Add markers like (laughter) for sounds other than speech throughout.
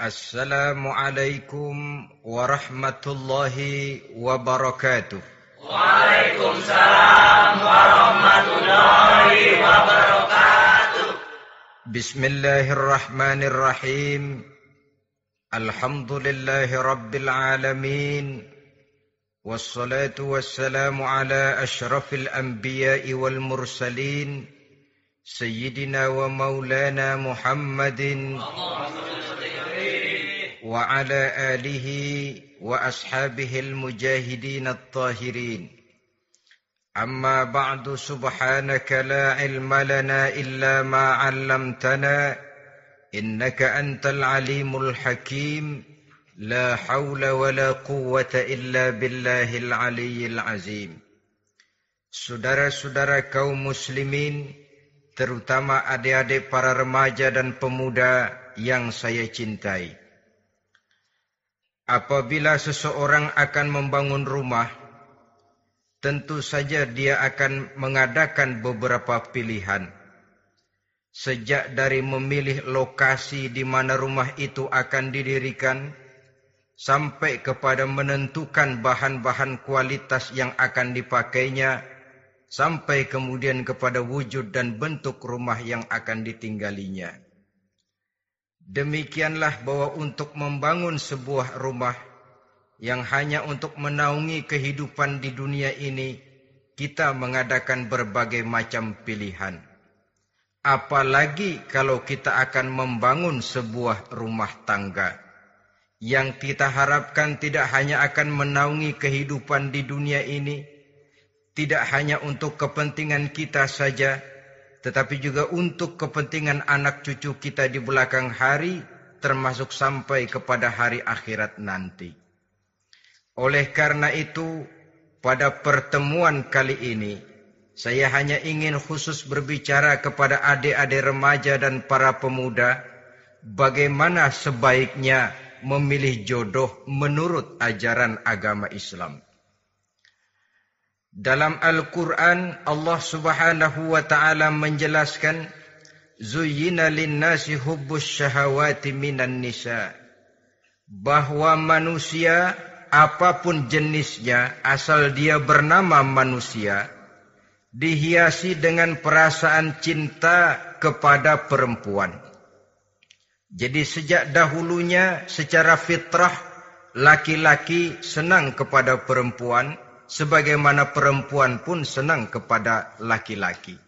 السلام عليكم ورحمة الله وبركاته. وعليكم السلام ورحمة الله وبركاته. بسم الله الرحمن الرحيم. الحمد لله رب العالمين. والصلاة والسلام على أشرف الأنبياء والمرسلين. سيدنا ومولانا محمد. وعلى آله وأصحابه المجاهدين الطاهرين أما بعد سبحانك لا علم لنا إلا ما علمتنا إنك أنت العليم الحكيم لا حول ولا قوة إلا بالله العلي العظيم Saudara-saudara كوم مسلمين terutama adik-adik para remaja dan pemuda yang saya cintai. Apabila seseorang akan membangun rumah, tentu saja dia akan mengadakan beberapa pilihan. Sejak dari memilih lokasi di mana rumah itu akan didirikan, sampai kepada menentukan bahan-bahan kualitas yang akan dipakainya, sampai kemudian kepada wujud dan bentuk rumah yang akan ditinggalinya. Demikianlah bahwa untuk membangun sebuah rumah yang hanya untuk menaungi kehidupan di dunia ini, kita mengadakan berbagai macam pilihan. Apalagi kalau kita akan membangun sebuah rumah tangga yang kita harapkan tidak hanya akan menaungi kehidupan di dunia ini, tidak hanya untuk kepentingan kita saja, tetapi juga untuk kepentingan anak cucu kita di belakang hari, termasuk sampai kepada hari akhirat nanti. Oleh karena itu, pada pertemuan kali ini, saya hanya ingin khusus berbicara kepada adik-adik remaja dan para pemuda, bagaimana sebaiknya memilih jodoh menurut ajaran agama Islam. Dalam Al-Quran Allah subhanahu wa ta'ala menjelaskan Zuyyina linnasi hubbus syahawati minan nisa. Bahwa manusia apapun jenisnya asal dia bernama manusia Dihiasi dengan perasaan cinta kepada perempuan. Jadi sejak dahulunya secara fitrah Laki-laki senang kepada perempuan sebagaimana perempuan pun senang kepada laki-laki.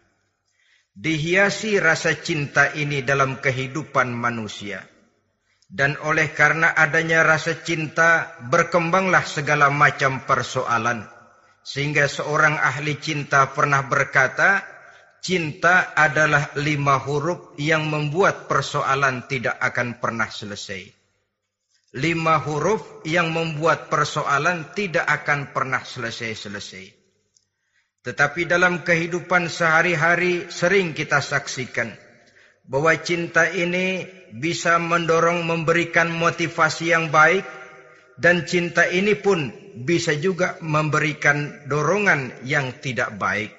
Dihiasi rasa cinta ini dalam kehidupan manusia. Dan oleh karena adanya rasa cinta, berkembanglah segala macam persoalan. Sehingga seorang ahli cinta pernah berkata, cinta adalah lima huruf yang membuat persoalan tidak akan pernah selesai lima huruf yang membuat persoalan tidak akan pernah selesai-selesai. Tetapi dalam kehidupan sehari-hari sering kita saksikan bahwa cinta ini bisa mendorong memberikan motivasi yang baik dan cinta ini pun bisa juga memberikan dorongan yang tidak baik.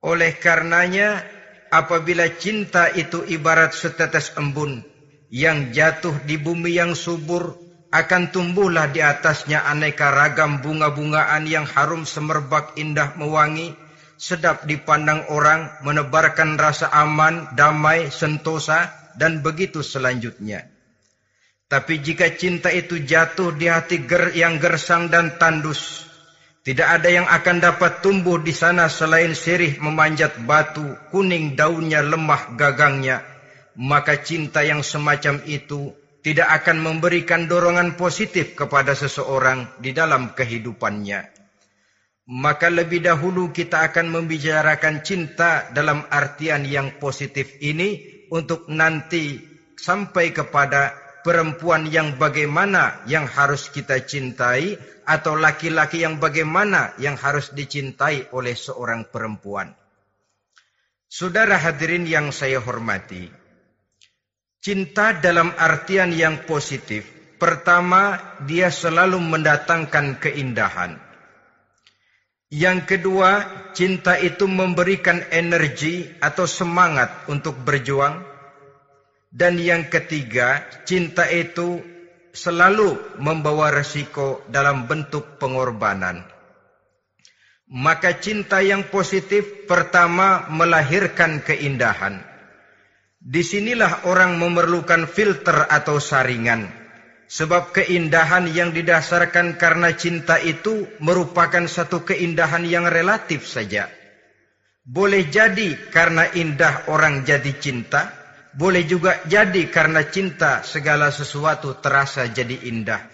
Oleh karenanya apabila cinta itu ibarat setetes embun yang jatuh di bumi yang subur akan tumbuhlah di atasnya aneka ragam bunga-bungaan yang harum semerbak indah mewangi sedap dipandang orang menebarkan rasa aman damai sentosa dan begitu selanjutnya. Tapi jika cinta itu jatuh di hati ger yang gersang dan tandus tidak ada yang akan dapat tumbuh di sana selain sirih memanjat batu kuning daunnya lemah gagangnya maka cinta yang semacam itu tidak akan memberikan dorongan positif kepada seseorang di dalam kehidupannya. Maka lebih dahulu kita akan membicarakan cinta dalam artian yang positif ini untuk nanti sampai kepada perempuan yang bagaimana yang harus kita cintai atau laki-laki yang bagaimana yang harus dicintai oleh seorang perempuan. Saudara hadirin yang saya hormati, Cinta dalam artian yang positif, pertama dia selalu mendatangkan keindahan. Yang kedua, cinta itu memberikan energi atau semangat untuk berjuang. Dan yang ketiga, cinta itu selalu membawa resiko dalam bentuk pengorbanan. Maka cinta yang positif pertama melahirkan keindahan. Di sinilah orang memerlukan filter atau saringan. Sebab keindahan yang didasarkan karena cinta itu merupakan satu keindahan yang relatif saja. Boleh jadi karena indah orang jadi cinta, boleh juga jadi karena cinta segala sesuatu terasa jadi indah.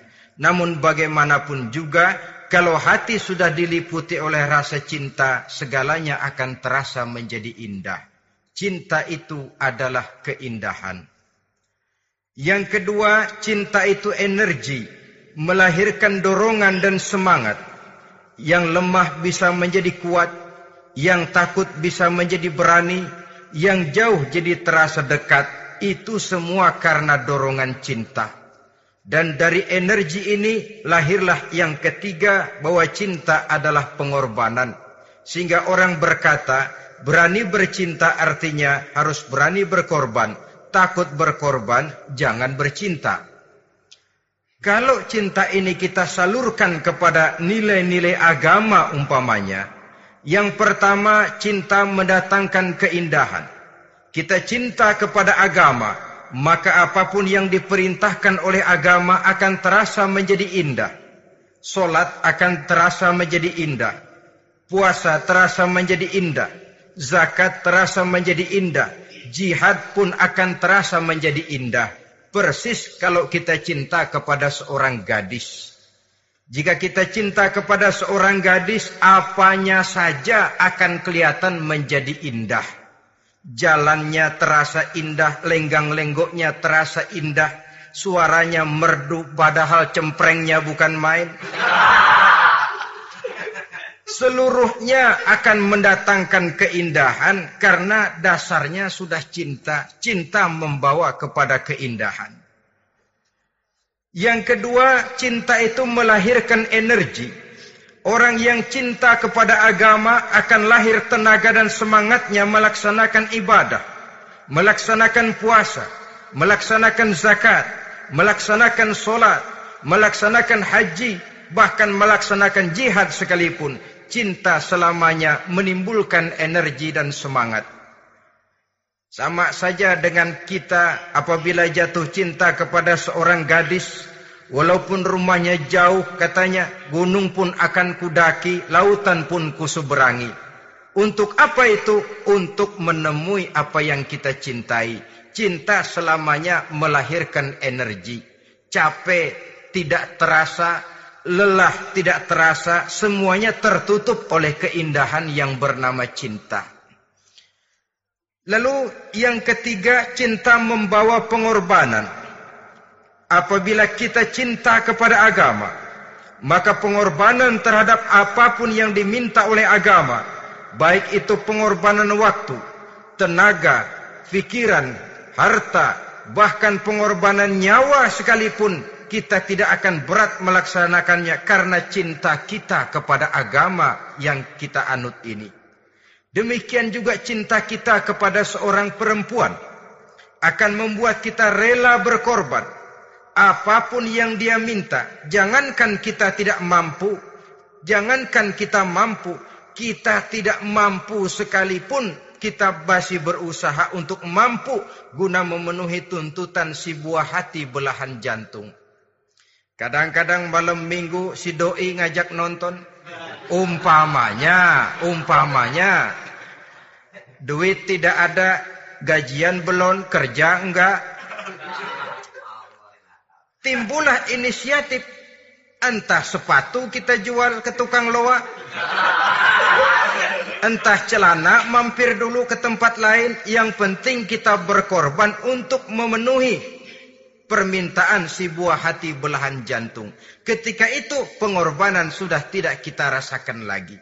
Namun bagaimanapun juga kalau hati sudah diliputi oleh rasa cinta, segalanya akan terasa menjadi indah. Cinta itu adalah keindahan. Yang kedua, cinta itu energi, melahirkan dorongan dan semangat. Yang lemah bisa menjadi kuat, yang takut bisa menjadi berani, yang jauh jadi terasa dekat. Itu semua karena dorongan cinta. Dan dari energi ini lahirlah yang ketiga bahwa cinta adalah pengorbanan. Sehingga orang berkata, berani bercinta artinya harus berani berkorban. Takut berkorban, jangan bercinta. Kalau cinta ini kita salurkan kepada nilai-nilai agama umpamanya, yang pertama cinta mendatangkan keindahan. Kita cinta kepada agama, maka apa pun yang diperintahkan oleh agama akan terasa menjadi indah. Solat akan terasa menjadi indah. Puasa terasa menjadi indah. Zakat terasa menjadi indah. Jihad pun akan terasa menjadi indah. Persis kalau kita cinta kepada seorang gadis. Jika kita cinta kepada seorang gadis, apanya saja akan kelihatan menjadi indah. Jalannya terasa indah, lenggang-lenggoknya terasa indah, suaranya merdu padahal cemprengnya bukan main. Seluruhnya akan mendatangkan keindahan karena dasarnya sudah cinta. Cinta membawa kepada keindahan. Yang kedua, cinta itu melahirkan energi. Orang yang cinta kepada agama akan lahir tenaga dan semangatnya melaksanakan ibadah, melaksanakan puasa, melaksanakan zakat, melaksanakan solat, melaksanakan haji, bahkan melaksanakan jihad sekalipun. Cinta selamanya menimbulkan energi dan semangat. Sama saja dengan kita apabila jatuh cinta kepada seorang gadis Walaupun rumahnya jauh katanya gunung pun akan kudaki, lautan pun kuseberangi. Untuk apa itu? Untuk menemui apa yang kita cintai. Cinta selamanya melahirkan energi. Capek tidak terasa, lelah tidak terasa, semuanya tertutup oleh keindahan yang bernama cinta. Lalu yang ketiga, cinta membawa pengorbanan apabila kita cinta kepada agama, maka pengorbanan terhadap apa pun yang diminta oleh agama, baik itu pengorbanan waktu, tenaga, pikiran, harta, bahkan pengorbanan nyawa sekalipun, kita tidak akan berat melaksanakannya karena cinta kita kepada agama yang kita anut ini. Demikian juga cinta kita kepada seorang perempuan akan membuat kita rela berkorban apa pun yang dia minta, jangankan kita tidak mampu, jangankan kita mampu, kita tidak mampu sekalipun kita masih berusaha untuk mampu guna memenuhi tuntutan si buah hati belahan jantung. Kadang-kadang malam minggu si doi ngajak nonton. Umpamanya, umpamanya. Duit tidak ada, gajian belum, kerja enggak, timbullah inisiatif entah sepatu kita jual ke tukang loa entah celana mampir dulu ke tempat lain yang penting kita berkorban untuk memenuhi permintaan si buah hati belahan jantung ketika itu pengorbanan sudah tidak kita rasakan lagi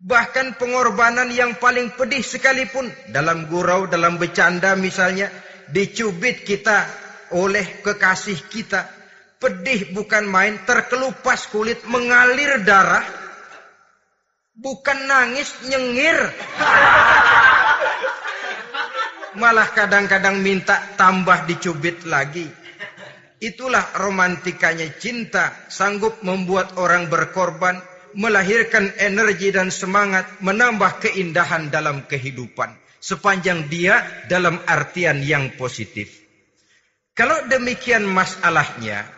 bahkan pengorbanan yang paling pedih sekalipun dalam gurau dalam bercanda misalnya dicubit kita oleh kekasih kita. Pedih bukan main, terkelupas kulit, mengalir darah. Bukan nangis, nyengir. (laughs) Malah kadang-kadang minta tambah dicubit lagi. Itulah romantikanya cinta, sanggup membuat orang berkorban, melahirkan energi dan semangat, menambah keindahan dalam kehidupan. Sepanjang dia dalam artian yang positif. Kalau demikian masalahnya,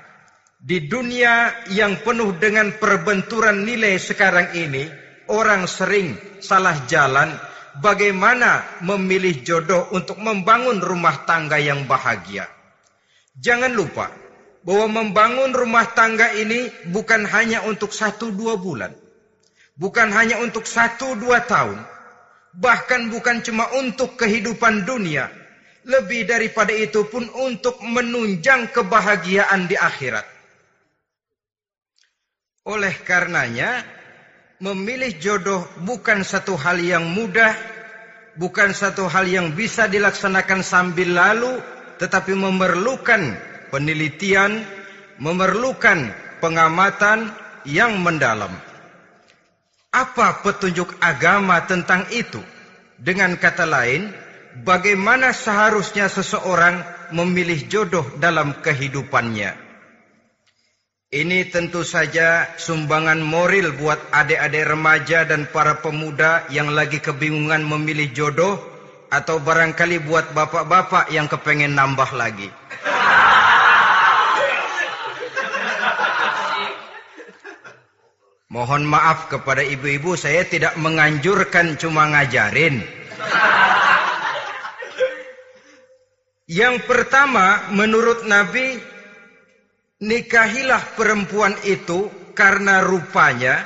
di dunia yang penuh dengan perbenturan nilai sekarang ini, orang sering salah jalan bagaimana memilih jodoh untuk membangun rumah tangga yang bahagia. Jangan lupa bahwa membangun rumah tangga ini bukan hanya untuk satu dua bulan. Bukan hanya untuk satu dua tahun. Bahkan bukan cuma untuk kehidupan dunia. Lebih daripada itu pun untuk menunjang kebahagiaan di akhirat. Oleh karenanya, memilih jodoh bukan satu hal yang mudah, bukan satu hal yang bisa dilaksanakan sambil lalu, tetapi memerlukan penelitian, memerlukan pengamatan yang mendalam. Apa petunjuk agama tentang itu? Dengan kata lain, bagaimana seharusnya seseorang memilih jodoh dalam kehidupannya? Ini tentu saja sumbangan moral buat adik-adik remaja dan para pemuda yang lagi kebingungan memilih jodoh atau barangkali buat bapak-bapak yang kepengen nambah lagi. Mohon maaf kepada ibu-ibu saya tidak menganjurkan cuma ngajarin. Yang pertama menurut Nabi Nikahilah perempuan itu karena rupanya,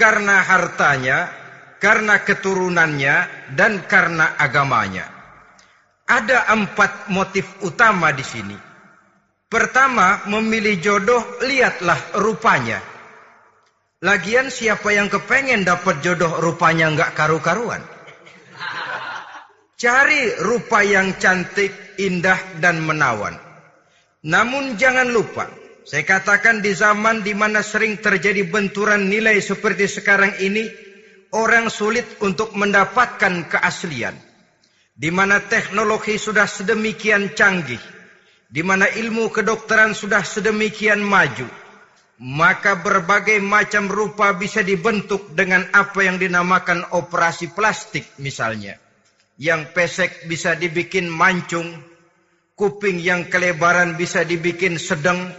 karena hartanya, karena keturunannya, dan karena agamanya. Ada empat motif utama di sini. Pertama, memilih jodoh, lihatlah rupanya. Lagian siapa yang kepengen dapat jodoh rupanya nggak karu-karuan? Cari rupa yang cantik, indah, dan menawan. Namun jangan lupa, saya katakan di zaman di mana sering terjadi benturan nilai seperti sekarang ini, orang sulit untuk mendapatkan keaslian. Di mana teknologi sudah sedemikian canggih, di mana ilmu kedokteran sudah sedemikian maju, maka berbagai macam rupa bisa dibentuk dengan apa yang dinamakan operasi plastik misalnya. Yang pesek bisa dibikin mancung, kuping yang kelebaran bisa dibikin sedang,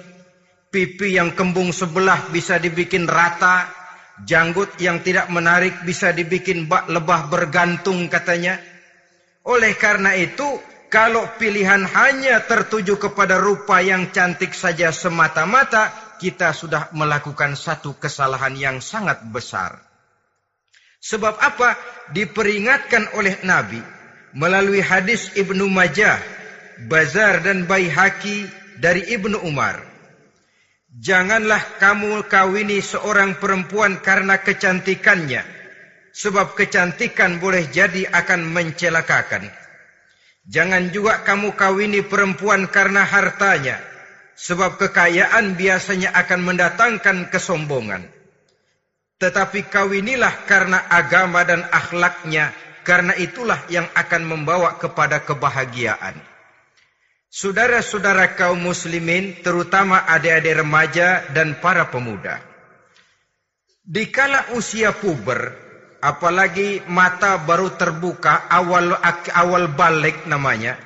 pipi yang kembung sebelah bisa dibikin rata, janggut yang tidak menarik bisa dibikin bak lebah bergantung katanya. Oleh karena itu, kalau pilihan hanya tertuju kepada rupa yang cantik saja semata-mata, kita sudah melakukan satu kesalahan yang sangat besar. Sebab apa? Diperingatkan oleh Nabi melalui hadis Ibnu Majah Bazar dan Baihaki dari Ibnu Umar. Janganlah kamu kawini seorang perempuan karena kecantikannya, sebab kecantikan boleh jadi akan mencelakakan. Jangan juga kamu kawini perempuan karena hartanya, sebab kekayaan biasanya akan mendatangkan kesombongan. Tetapi kawinilah karena agama dan akhlaknya, karena itulah yang akan membawa kepada kebahagiaan. Saudara-saudara kaum muslimin, terutama adik-adik remaja dan para pemuda. Dikala usia puber, apalagi mata baru terbuka, awal awal balik namanya,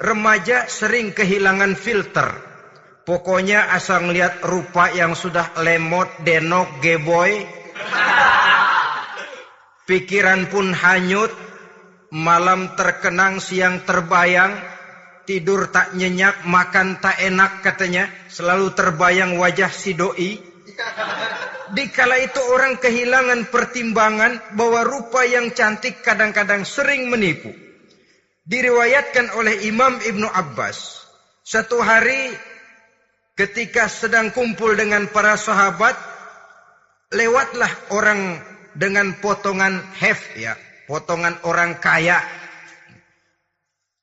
remaja sering kehilangan filter. Pokoknya asal melihat rupa yang sudah lemot, denok, geboy, pikiran pun hanyut, malam terkenang, siang terbayang, tidur tak nyenyak, makan tak enak katanya, selalu terbayang wajah si doi. Dikala itu orang kehilangan pertimbangan bahwa rupa yang cantik kadang-kadang sering menipu. Diriwayatkan oleh Imam Ibnu Abbas. Satu hari ketika sedang kumpul dengan para sahabat, lewatlah orang dengan potongan hef ya, potongan orang kaya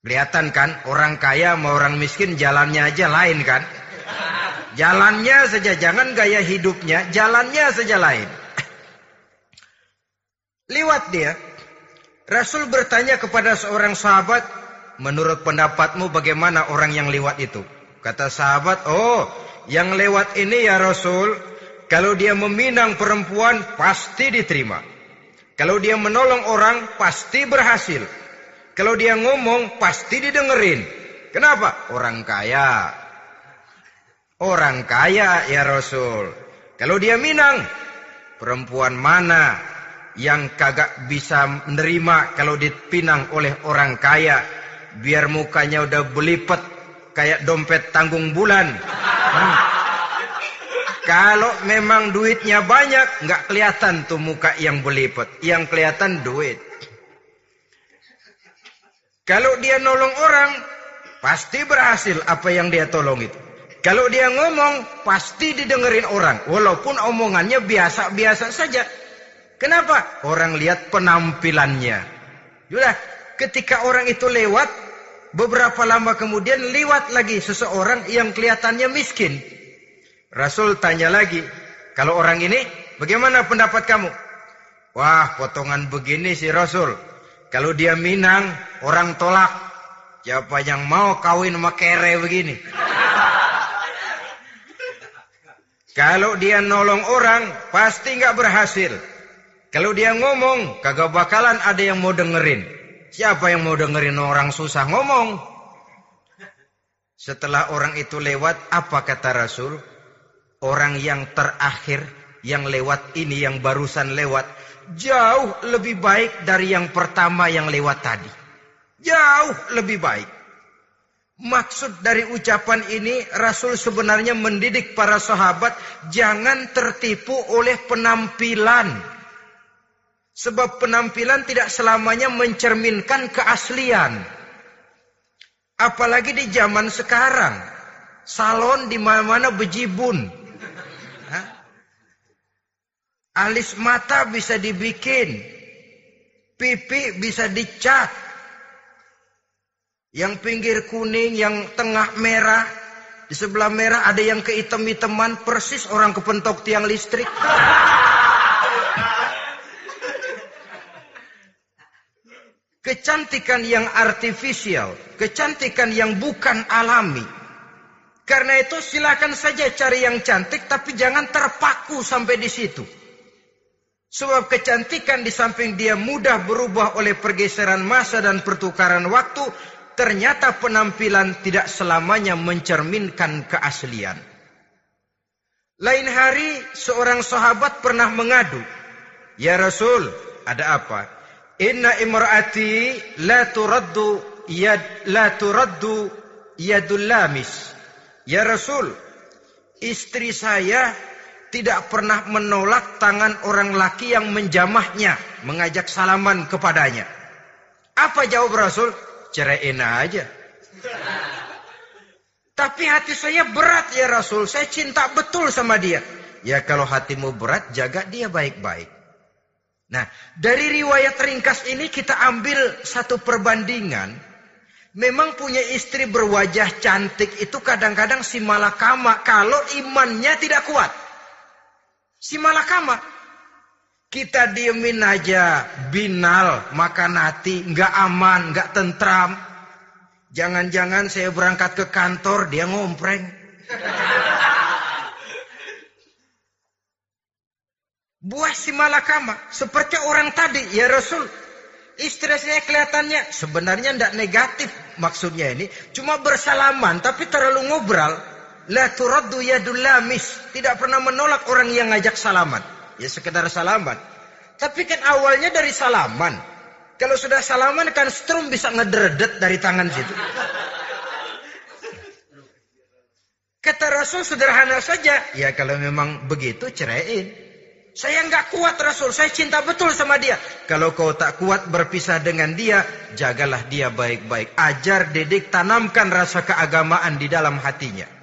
Kelihatan kan orang kaya sama orang miskin jalannya aja lain kan. Jalannya saja jangan gaya hidupnya, jalannya saja lain. Liwat dia. Rasul bertanya kepada seorang sahabat, menurut pendapatmu bagaimana orang yang lewat itu? Kata sahabat, oh yang lewat ini ya Rasul, kalau dia meminang perempuan pasti diterima. Kalau dia menolong orang pasti berhasil. Kalau dia ngomong pasti didengerin. Kenapa? Orang kaya. Orang kaya ya Rasul. Kalau dia minang, perempuan mana yang kagak bisa menerima kalau dipinang oleh orang kaya. Biar mukanya udah belipet kayak dompet tanggung bulan. Hmm. Kalau memang duitnya banyak, nggak kelihatan tuh muka yang belipet. Yang kelihatan duit. Kalau dia nolong orang, pasti berhasil apa yang dia tolong itu. Kalau dia ngomong, pasti didengerin orang. Walaupun omongannya biasa-biasa saja. Kenapa? Orang lihat penampilannya. Sudah, ketika orang itu lewat, beberapa lama kemudian lewat lagi seseorang yang kelihatannya miskin. Rasul tanya lagi, kalau orang ini, bagaimana pendapat kamu? Wah, potongan begini sih Rasul. Kalau dia Minang, orang tolak. Siapa yang mau kawin sama kere begini? Kalau dia nolong orang, pasti nggak berhasil. Kalau dia ngomong, kagak bakalan ada yang mau dengerin. Siapa yang mau dengerin orang susah ngomong? Setelah orang itu lewat, apa kata Rasul? Orang yang terakhir, yang lewat ini, yang barusan lewat, jauh lebih baik dari yang pertama yang lewat tadi. Jauh lebih baik. Maksud dari ucapan ini Rasul sebenarnya mendidik para sahabat jangan tertipu oleh penampilan. Sebab penampilan tidak selamanya mencerminkan keaslian. Apalagi di zaman sekarang. Salon di mana-mana bejibun. Alis mata bisa dibikin. Pipi bisa dicat. Yang pinggir kuning, yang tengah merah. Di sebelah merah ada yang kehitam-hitaman persis orang kepentok tiang listrik. Kecantikan yang artifisial, kecantikan yang bukan alami. Karena itu silakan saja cari yang cantik tapi jangan terpaku sampai di situ. Sebab kecantikan di samping dia mudah berubah oleh pergeseran masa dan pertukaran waktu, ternyata penampilan tidak selamanya mencerminkan keaslian. Lain hari seorang sahabat pernah mengadu, "Ya Rasul, ada apa? Inna imraati la turaddu yad la turaddu yadul lamis." Ya Rasul, istri saya tidak pernah menolak tangan orang laki yang menjamahnya, mengajak salaman kepadanya. Apa jawab Rasul? Ceraiin aja. Tapi hati saya berat ya Rasul, saya cinta betul sama dia. Ya kalau hatimu berat, jaga dia baik-baik. Nah, dari riwayat ringkas ini kita ambil satu perbandingan. Memang punya istri berwajah cantik itu kadang-kadang si malakama kalau imannya tidak kuat. Si malakama. Kita diemin aja, binal, makan hati, nggak aman, nggak tentram. Jangan-jangan saya berangkat ke kantor, dia ngompreng. Buah si malakama, seperti orang tadi, ya Rasul. Istri saya kelihatannya sebenarnya tidak negatif maksudnya ini. Cuma bersalaman, tapi terlalu ngobrol. La turaddu yadul lamis. Tidak pernah menolak orang yang ngajak salaman. Ya sekedar salaman. Tapi kan awalnya dari salaman. Kalau sudah salaman kan strum bisa ngederdet dari tangan situ. Kata Rasul sederhana saja. Ya kalau memang begitu ceraiin. Saya nggak kuat Rasul. Saya cinta betul sama dia. Kalau kau tak kuat berpisah dengan dia. Jagalah dia baik-baik. Ajar, didik, tanamkan rasa keagamaan di dalam hatinya.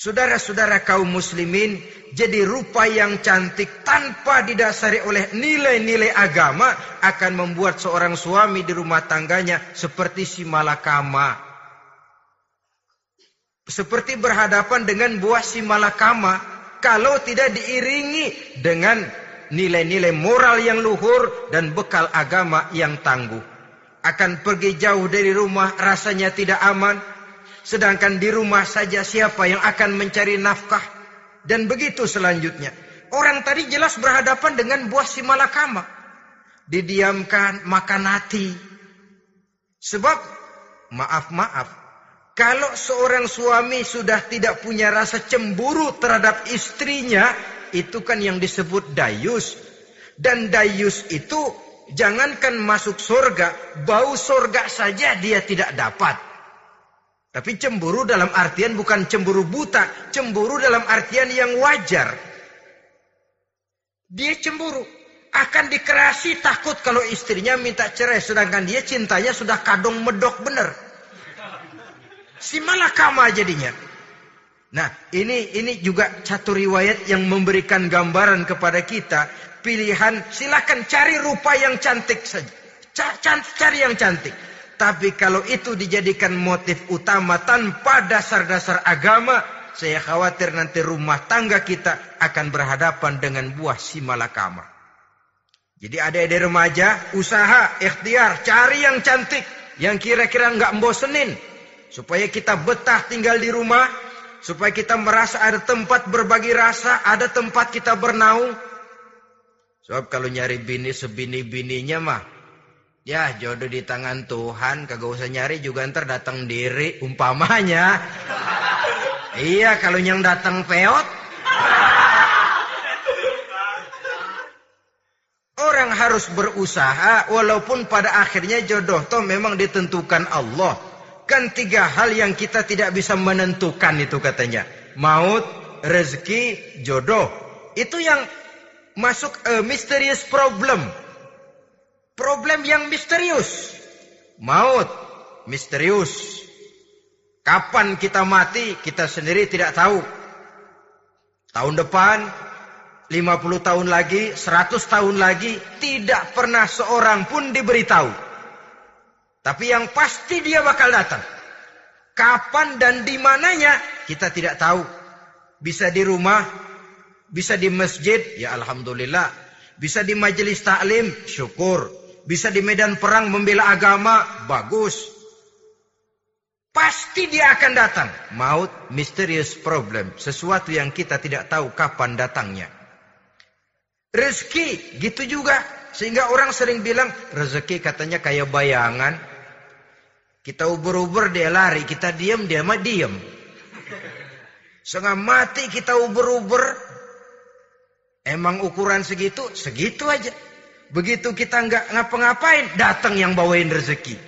Saudara-saudara kaum muslimin, jadi rupa yang cantik tanpa didasari oleh nilai-nilai agama akan membuat seorang suami di rumah tangganya seperti si malakama. Seperti berhadapan dengan buah si malakama kalau tidak diiringi dengan nilai-nilai moral yang luhur dan bekal agama yang tangguh. akan pergi jauh dari rumah rasanya tidak aman. Sedangkan di rumah saja siapa yang akan mencari nafkah. Dan begitu selanjutnya. Orang tadi jelas berhadapan dengan buah si malakama. Didiamkan, makan hati. Sebab, maaf-maaf, kalau seorang suami sudah tidak punya rasa cemburu terhadap istrinya, itu kan yang disebut dayus. Dan dayus itu jangankan masuk surga, bau surga saja dia tidak dapat. Tapi cemburu dalam artian bukan cemburu buta, cemburu dalam artian yang wajar. Dia cemburu, akan dikerasi takut kalau istrinya minta cerai, sedangkan dia cintanya sudah kadung medok bener. Si malakama jadinya. Nah, ini ini juga satu riwayat yang memberikan gambaran kepada kita pilihan silakan cari rupa yang cantik saja. Cari yang cantik. Tapi kalau itu dijadikan motif utama tanpa dasar-dasar agama, saya khawatir nanti rumah tangga kita akan berhadapan dengan buah si malakama. Jadi ada-ada remaja, usaha, ikhtiar, cari yang cantik. Yang kira-kira nggak -kira Supaya kita betah tinggal di rumah. Supaya kita merasa ada tempat berbagi rasa. Ada tempat kita bernaung. Sebab kalau nyari bini sebini-bininya mah. Ya jodoh di tangan Tuhan. Kagak usah nyari juga ntar datang diri. Umpamanya. iya kalau yang datang peot. Orang harus berusaha walaupun pada akhirnya jodoh toh memang ditentukan Allah. Kan tiga hal yang kita tidak bisa menentukan itu katanya. Maut, rezeki, jodoh. Itu yang masuk a mysterious problem. Problem yang misterius. Maut, misterius. Kapan kita mati, kita sendiri tidak tahu. Tahun depan, 50 tahun lagi, 100 tahun lagi, tidak pernah seorang pun diberitahu. Tapi yang pasti dia bakal datang. Kapan dan di mananya kita tidak tahu. Bisa di rumah, bisa di masjid, ya alhamdulillah. Bisa di majelis taklim, syukur. Bisa di medan perang membela agama, bagus. Pasti dia akan datang. Maut, mysterious problem. Sesuatu yang kita tidak tahu kapan datangnya. Rezeki, gitu juga. Sehingga orang sering bilang, rezeki katanya kayak bayangan. Kita ubur-ubur dia lari, kita diam dia mah diam. Setengah mati kita ubur-ubur. Emang ukuran segitu, segitu aja. Begitu kita nggak ngapa-ngapain, datang yang bawain rezeki.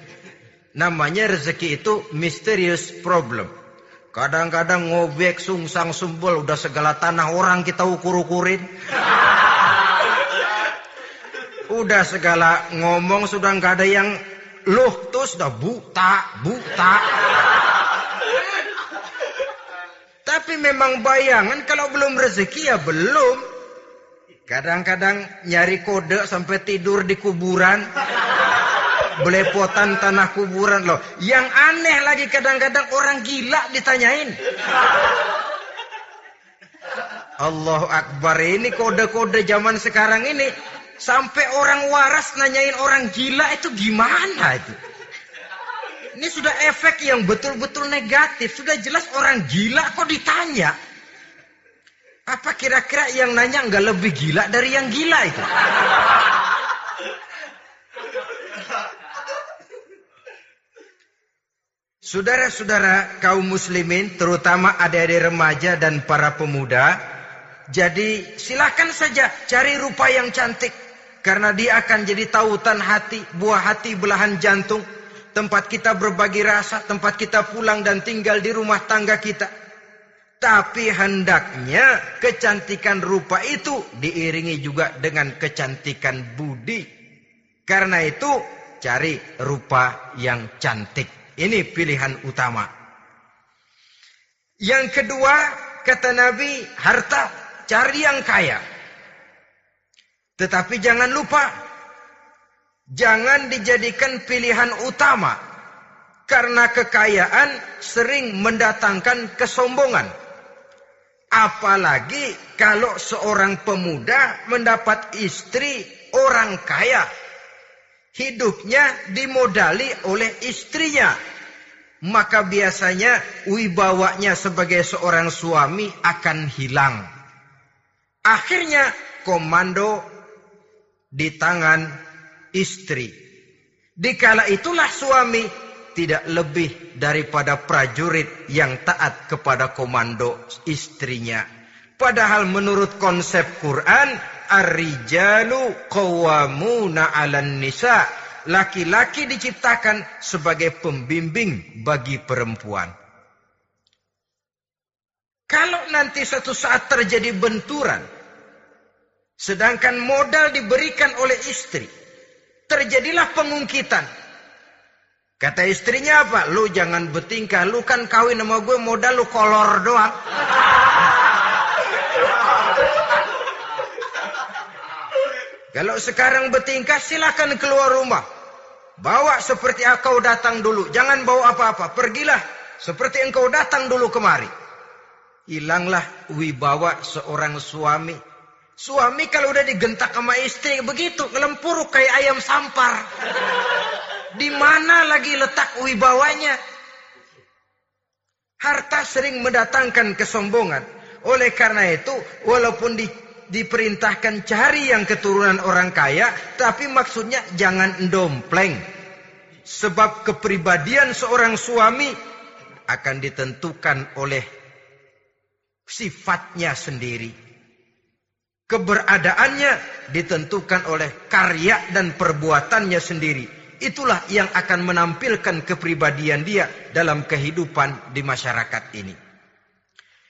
Namanya rezeki itu mysterious problem. Kadang-kadang ngobek, sungsang, sumbul, udah segala tanah orang kita ukur-ukurin. Udah segala ngomong sudah nggak ada yang Loh, terus dah buta, buta. Tapi memang bayangan kalau belum rezeki ya belum. Kadang-kadang nyari kode sampai tidur di kuburan. Belepotan tanah kuburan loh. Yang aneh lagi kadang-kadang orang gila ditanyain. Allahu Akbar ini kode-kode zaman sekarang ini Sampai orang waras nanyain orang gila itu gimana itu? Ini sudah efek yang betul-betul negatif. Sudah jelas orang gila kok ditanya. Apa kira-kira yang nanya nggak lebih gila dari yang gila itu? Saudara-saudara kaum muslimin, terutama adik-adik remaja dan para pemuda, jadi silakan saja cari rupa yang cantik. Karena dia akan jadi tautan hati, buah hati belahan jantung. Tempat kita berbagi rasa, tempat kita pulang dan tinggal di rumah tangga kita. Tapi hendaknya kecantikan rupa itu diiringi juga dengan kecantikan budi. Karena itu cari rupa yang cantik. Ini pilihan utama. Yang kedua, kata Nabi, harta cari yang kaya. Tetapi jangan lupa, jangan dijadikan pilihan utama. Karena kekayaan sering mendatangkan kesombongan. Apalagi kalau seorang pemuda mendapat istri orang kaya. hidupnya dimodali oleh istrinya. Maka biasanya wibawanya sebagai seorang suami akan hilang. Akhirnya komando di tangan istri. Dikala itulah suami tidak lebih daripada prajurit yang taat kepada komando istrinya. Padahal menurut konsep Quran, Ar-rijalu qawwamuna 'alan nisa. Laki-laki diciptakan sebagai pembimbing bagi perempuan. Kalau nanti suatu saat terjadi benturan, sedangkan modal diberikan oleh istri, terjadilah pengungkitan. Kata istrinya apa? Lu jangan bertingkah, lu kan kawin sama gue modal lu kolor doang. Kalau sekarang bertingkah silakan keluar rumah. Bawa seperti engkau datang dulu. Jangan bawa apa-apa. Pergilah seperti engkau datang dulu kemari. Hilanglah wibawa seorang suami. Suami kalau udah digentak sama istri begitu. Ngelempuruk kayak ayam sampar. Di mana lagi letak wibawanya? Harta sering mendatangkan kesombongan. Oleh karena itu, walaupun di diperintahkan cari yang keturunan orang kaya, tapi maksudnya jangan dompleng. Sebab kepribadian seorang suami akan ditentukan oleh sifatnya sendiri. Keberadaannya ditentukan oleh karya dan perbuatannya sendiri. Itulah yang akan menampilkan kepribadian dia dalam kehidupan di masyarakat ini.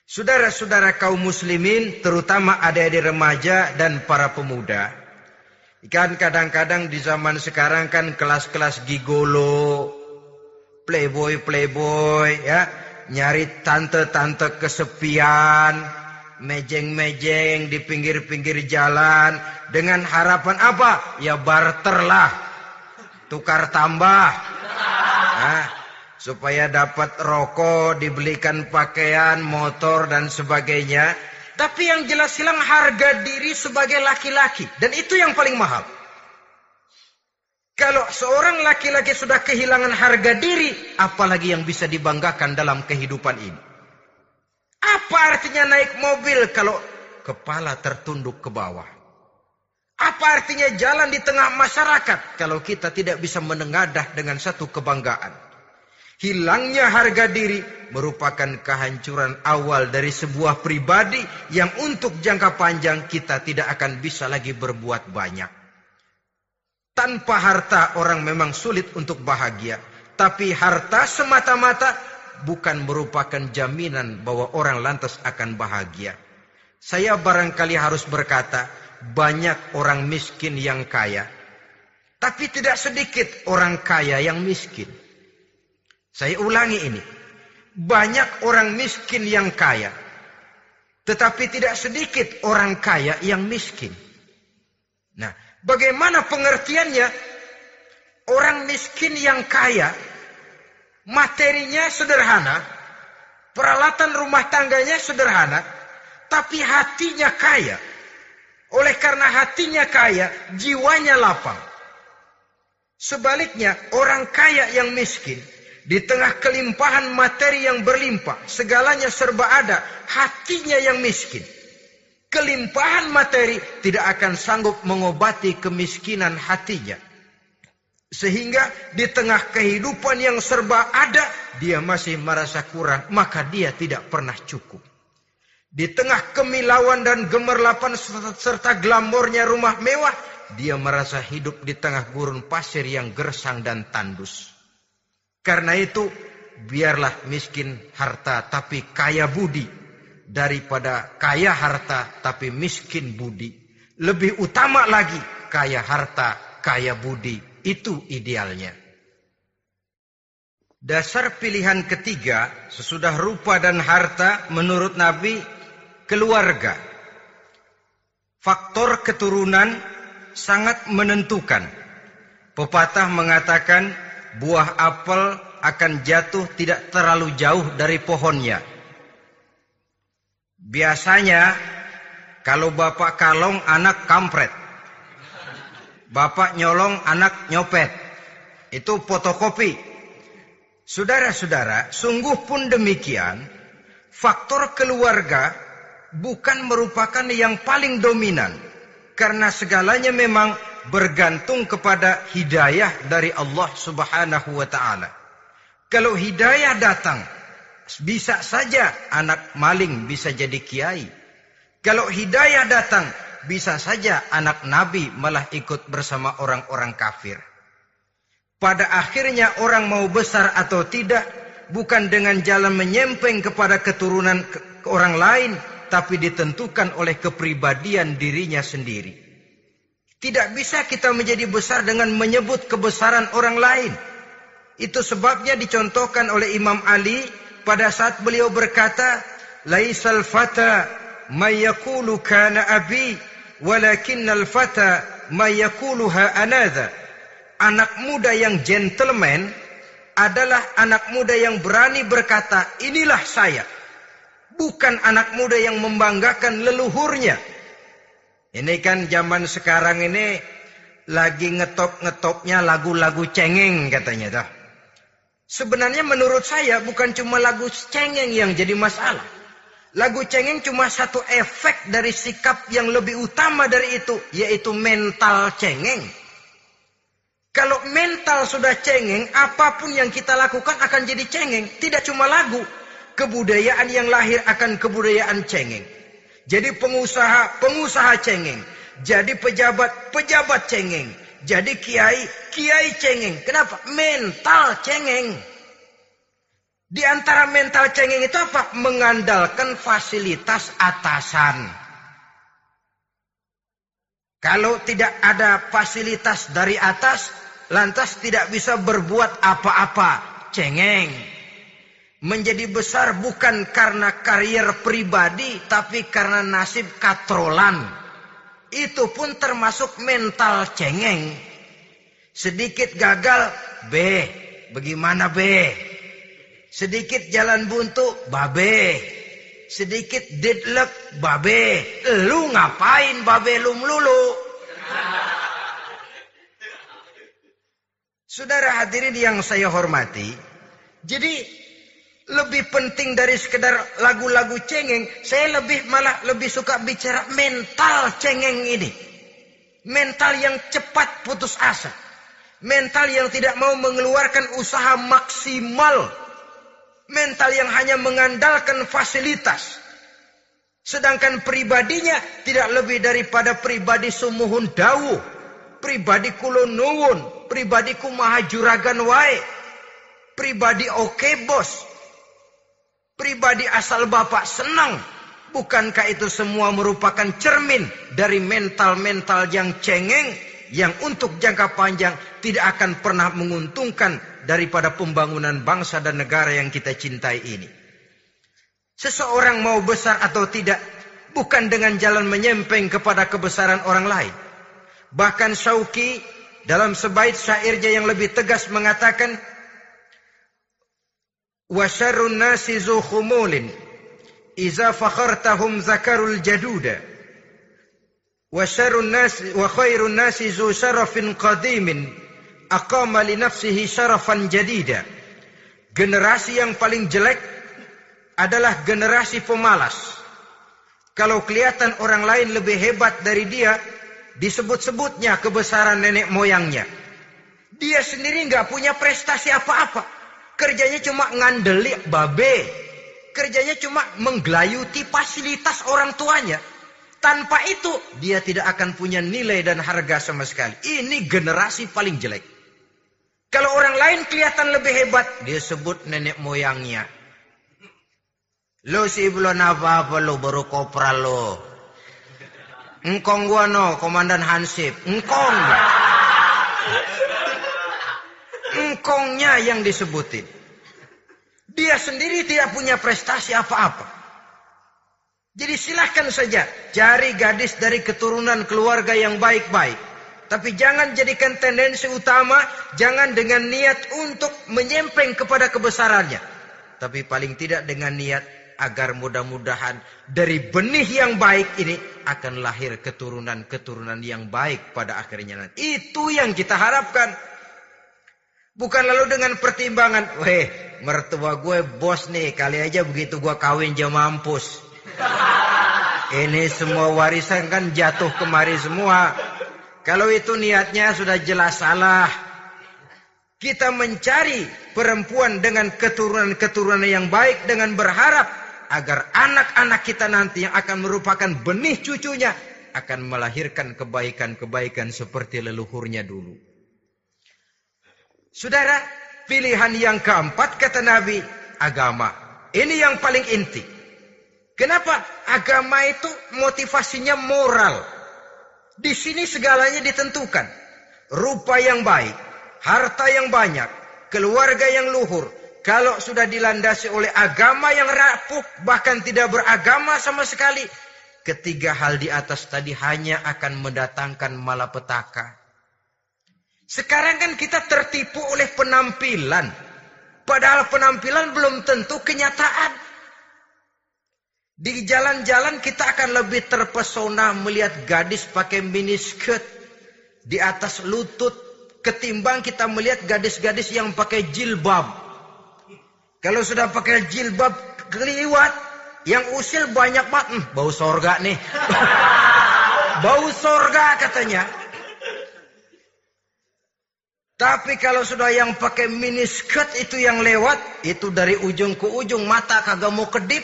Saudara-saudara kaum muslimin, terutama adik-adik remaja dan para pemuda. Kan kadang-kadang di zaman sekarang kan kelas-kelas gigolo, playboy-playboy ya, nyari tante-tante kesepian, mejeng-mejeng di pinggir-pinggir jalan dengan harapan apa? Ya barter lah. Tukar tambah. Nah, supaya dapat rokok, dibelikan pakaian, motor dan sebagainya. Tapi yang jelas hilang harga diri sebagai laki-laki dan itu yang paling mahal. Kalau seorang laki-laki sudah kehilangan harga diri, apalagi yang bisa dibanggakan dalam kehidupan ini? Apa artinya naik mobil kalau kepala tertunduk ke bawah? Apa artinya jalan di tengah masyarakat kalau kita tidak bisa menengadah dengan satu kebanggaan? Hilangnya harga diri merupakan kehancuran awal dari sebuah pribadi yang untuk jangka panjang kita tidak akan bisa lagi berbuat banyak. Tanpa harta orang memang sulit untuk bahagia. Tapi harta semata-mata bukan merupakan jaminan bahwa orang lantas akan bahagia. Saya barangkali harus berkata, banyak orang miskin yang kaya. Tapi tidak sedikit orang kaya yang miskin. Saya ulangi ini. Banyak orang miskin yang kaya. Tetapi tidak sedikit orang kaya yang miskin. Nah, bagaimana pengertiannya? Orang miskin yang kaya, materinya sederhana, peralatan rumah tangganya sederhana, tapi hatinya kaya. Oleh karena hatinya kaya, jiwanya lapang. Sebaliknya, orang kaya yang miskin, di tengah kelimpahan materi yang berlimpah, segalanya serba ada, hatinya yang miskin. Kelimpahan materi tidak akan sanggup mengobati kemiskinan hatinya. Sehingga di tengah kehidupan yang serba ada, dia masih merasa kurang, maka dia tidak pernah cukup. Di tengah kemilauan dan gemerlapan serta glamornya rumah mewah, dia merasa hidup di tengah gurun pasir yang gersang dan tandus. Karena itu biarlah miskin harta tapi kaya budi daripada kaya harta tapi miskin budi. Lebih utama lagi kaya harta, kaya budi. Itu idealnya. Dasar pilihan ketiga sesudah rupa dan harta menurut Nabi keluarga. Faktor keturunan sangat menentukan. Pepatah mengatakan buah apel akan jatuh tidak terlalu jauh dari pohonnya. Biasanya kalau bapak kalong anak kampret. Bapak nyolong, anak nyopet. Itu fotokopi. Saudara-saudara, sungguh pun demikian, faktor keluarga bukan merupakan yang paling dominan. Karena segalanya memang bergantung kepada hidayah dari Allah subhanahu wa ta'ala. Kalau hidayah datang, bisa saja anak maling bisa jadi kiai. Kalau hidayah datang, bisa saja anak Nabi malah ikut bersama orang-orang kafir. Pada akhirnya orang mau besar atau tidak bukan dengan jalan menyempeng kepada keturunan ke orang lain, tapi ditentukan oleh kepribadian dirinya sendiri. Tidak bisa kita menjadi besar dengan menyebut kebesaran orang lain. Itu sebabnya dicontohkan oleh Imam Ali pada saat beliau berkata, "Laisal fata mayakulu kana abi walakinnal fata ma yakuluha anadha anak muda yang gentleman adalah anak muda yang berani berkata inilah saya bukan anak muda yang membanggakan leluhurnya ini kan zaman sekarang ini lagi ngetop-ngetopnya lagu-lagu cengeng katanya dah. Sebenarnya menurut saya bukan cuma lagu cengeng yang jadi masalah. Lagu cengeng cuma satu efek dari sikap yang lebih utama dari itu, yaitu mental cengeng. Kalau mental sudah cengeng, apa pun yang kita lakukan akan jadi cengeng. Tidak cuma lagu, kebudayaan yang lahir akan kebudayaan cengeng. Jadi pengusaha, pengusaha cengeng. Jadi pejabat, pejabat cengeng. Jadi kiai, kiai cengeng. Kenapa? Mental cengeng. Di antara mental cengeng itu apa? Mengandalkan fasilitas atasan. Kalau tidak ada fasilitas dari atas, lantas tidak bisa berbuat apa-apa. Cengeng. Menjadi besar bukan karena karier pribadi, tapi karena nasib katrolan. Itu pun termasuk mental cengeng. Sedikit gagal, B. Bagaimana B? Sedikit jalan buntu, babe. Sedikit deadlock, babe. Lu ngapain babe lu melulu? Saudara hadirin yang saya hormati, jadi lebih penting dari sekedar lagu-lagu cengeng, saya lebih malah lebih suka bicara mental cengeng ini. Mental yang cepat putus asa. Mental yang tidak mau mengeluarkan usaha maksimal mental yang hanya mengandalkan fasilitas. Sedangkan pribadinya tidak lebih daripada pribadi sumuhun dawu, pribadi kulon nuwun, pribadi kumaha juragan wae, pribadi oke okay, bos, pribadi asal bapak senang. Bukankah itu semua merupakan cermin dari mental-mental yang cengeng yang untuk jangka panjang tidak akan pernah menguntungkan daripada pembangunan bangsa dan negara yang kita cintai ini. Seseorang mau besar atau tidak bukan dengan jalan menyempeng kepada kebesaran orang lain. Bahkan Syauqi dalam sebaik syairnya yang lebih tegas mengatakan wa syarrun nasi zu khumulin iza fakhartahum zakarul jaduda wa syarrun nasi wa khairun nasi zu syarafin qadimin aqama li nafsihi syarafan jadida. Generasi yang paling jelek adalah generasi pemalas. Kalau kelihatan orang lain lebih hebat dari dia, disebut-sebutnya kebesaran nenek moyangnya. Dia sendiri nggak punya prestasi apa-apa. Kerjanya cuma ngandeli babe. Kerjanya cuma menggelayuti fasilitas orang tuanya. Tanpa itu, dia tidak akan punya nilai dan harga sama sekali. Ini generasi paling jelek. Kalau orang lain kelihatan lebih hebat, dia sebut nenek moyangnya. Lo si belum apa-apa lo baru kopral lo. Engkong gua no, komandan Hansip. Engkong. Engkongnya yang disebutin. Dia sendiri tidak punya prestasi apa-apa. Jadi silahkan saja cari gadis dari keturunan keluarga yang baik-baik. Tapi jangan jadikan tendensi utama, jangan dengan niat untuk menyempeng kepada kebesarannya. Tapi paling tidak dengan niat agar mudah-mudahan dari benih yang baik ini akan lahir keturunan-keturunan yang baik pada akhirnya. Itu yang kita harapkan. Bukan lalu dengan pertimbangan, weh mertua gue bos nih, kali aja begitu gue kawin jam mampus. Ini semua warisan kan jatuh kemari semua. Kalau itu niatnya sudah jelas salah. Kita mencari perempuan dengan keturunan-keturunan yang baik dengan berharap agar anak-anak kita nanti yang akan merupakan benih cucunya akan melahirkan kebaikan-kebaikan seperti leluhurnya dulu. Saudara, pilihan yang keempat kata Nabi, agama. Ini yang paling inti. Kenapa? Agama itu motivasinya moral. Di sini segalanya ditentukan. Rupa yang baik, harta yang banyak, keluarga yang luhur. Kalau sudah dilandasi oleh agama yang rapuh, bahkan tidak beragama sama sekali. Ketiga hal di atas tadi hanya akan mendatangkan malapetaka. Sekarang kan kita tertipu oleh penampilan. Padahal penampilan belum tentu kenyataan. Di jalan-jalan kita akan lebih terpesona melihat gadis pakai mini skirt di atas lutut ketimbang kita melihat gadis-gadis yang pakai jilbab. Kalau sudah pakai jilbab keliwat, yang usil banyak banget, hmm, bau sorga nih. (laughs) bau sorga katanya. Tapi kalau sudah yang pakai mini skirt itu yang lewat, itu dari ujung ke ujung mata kagak mau kedip.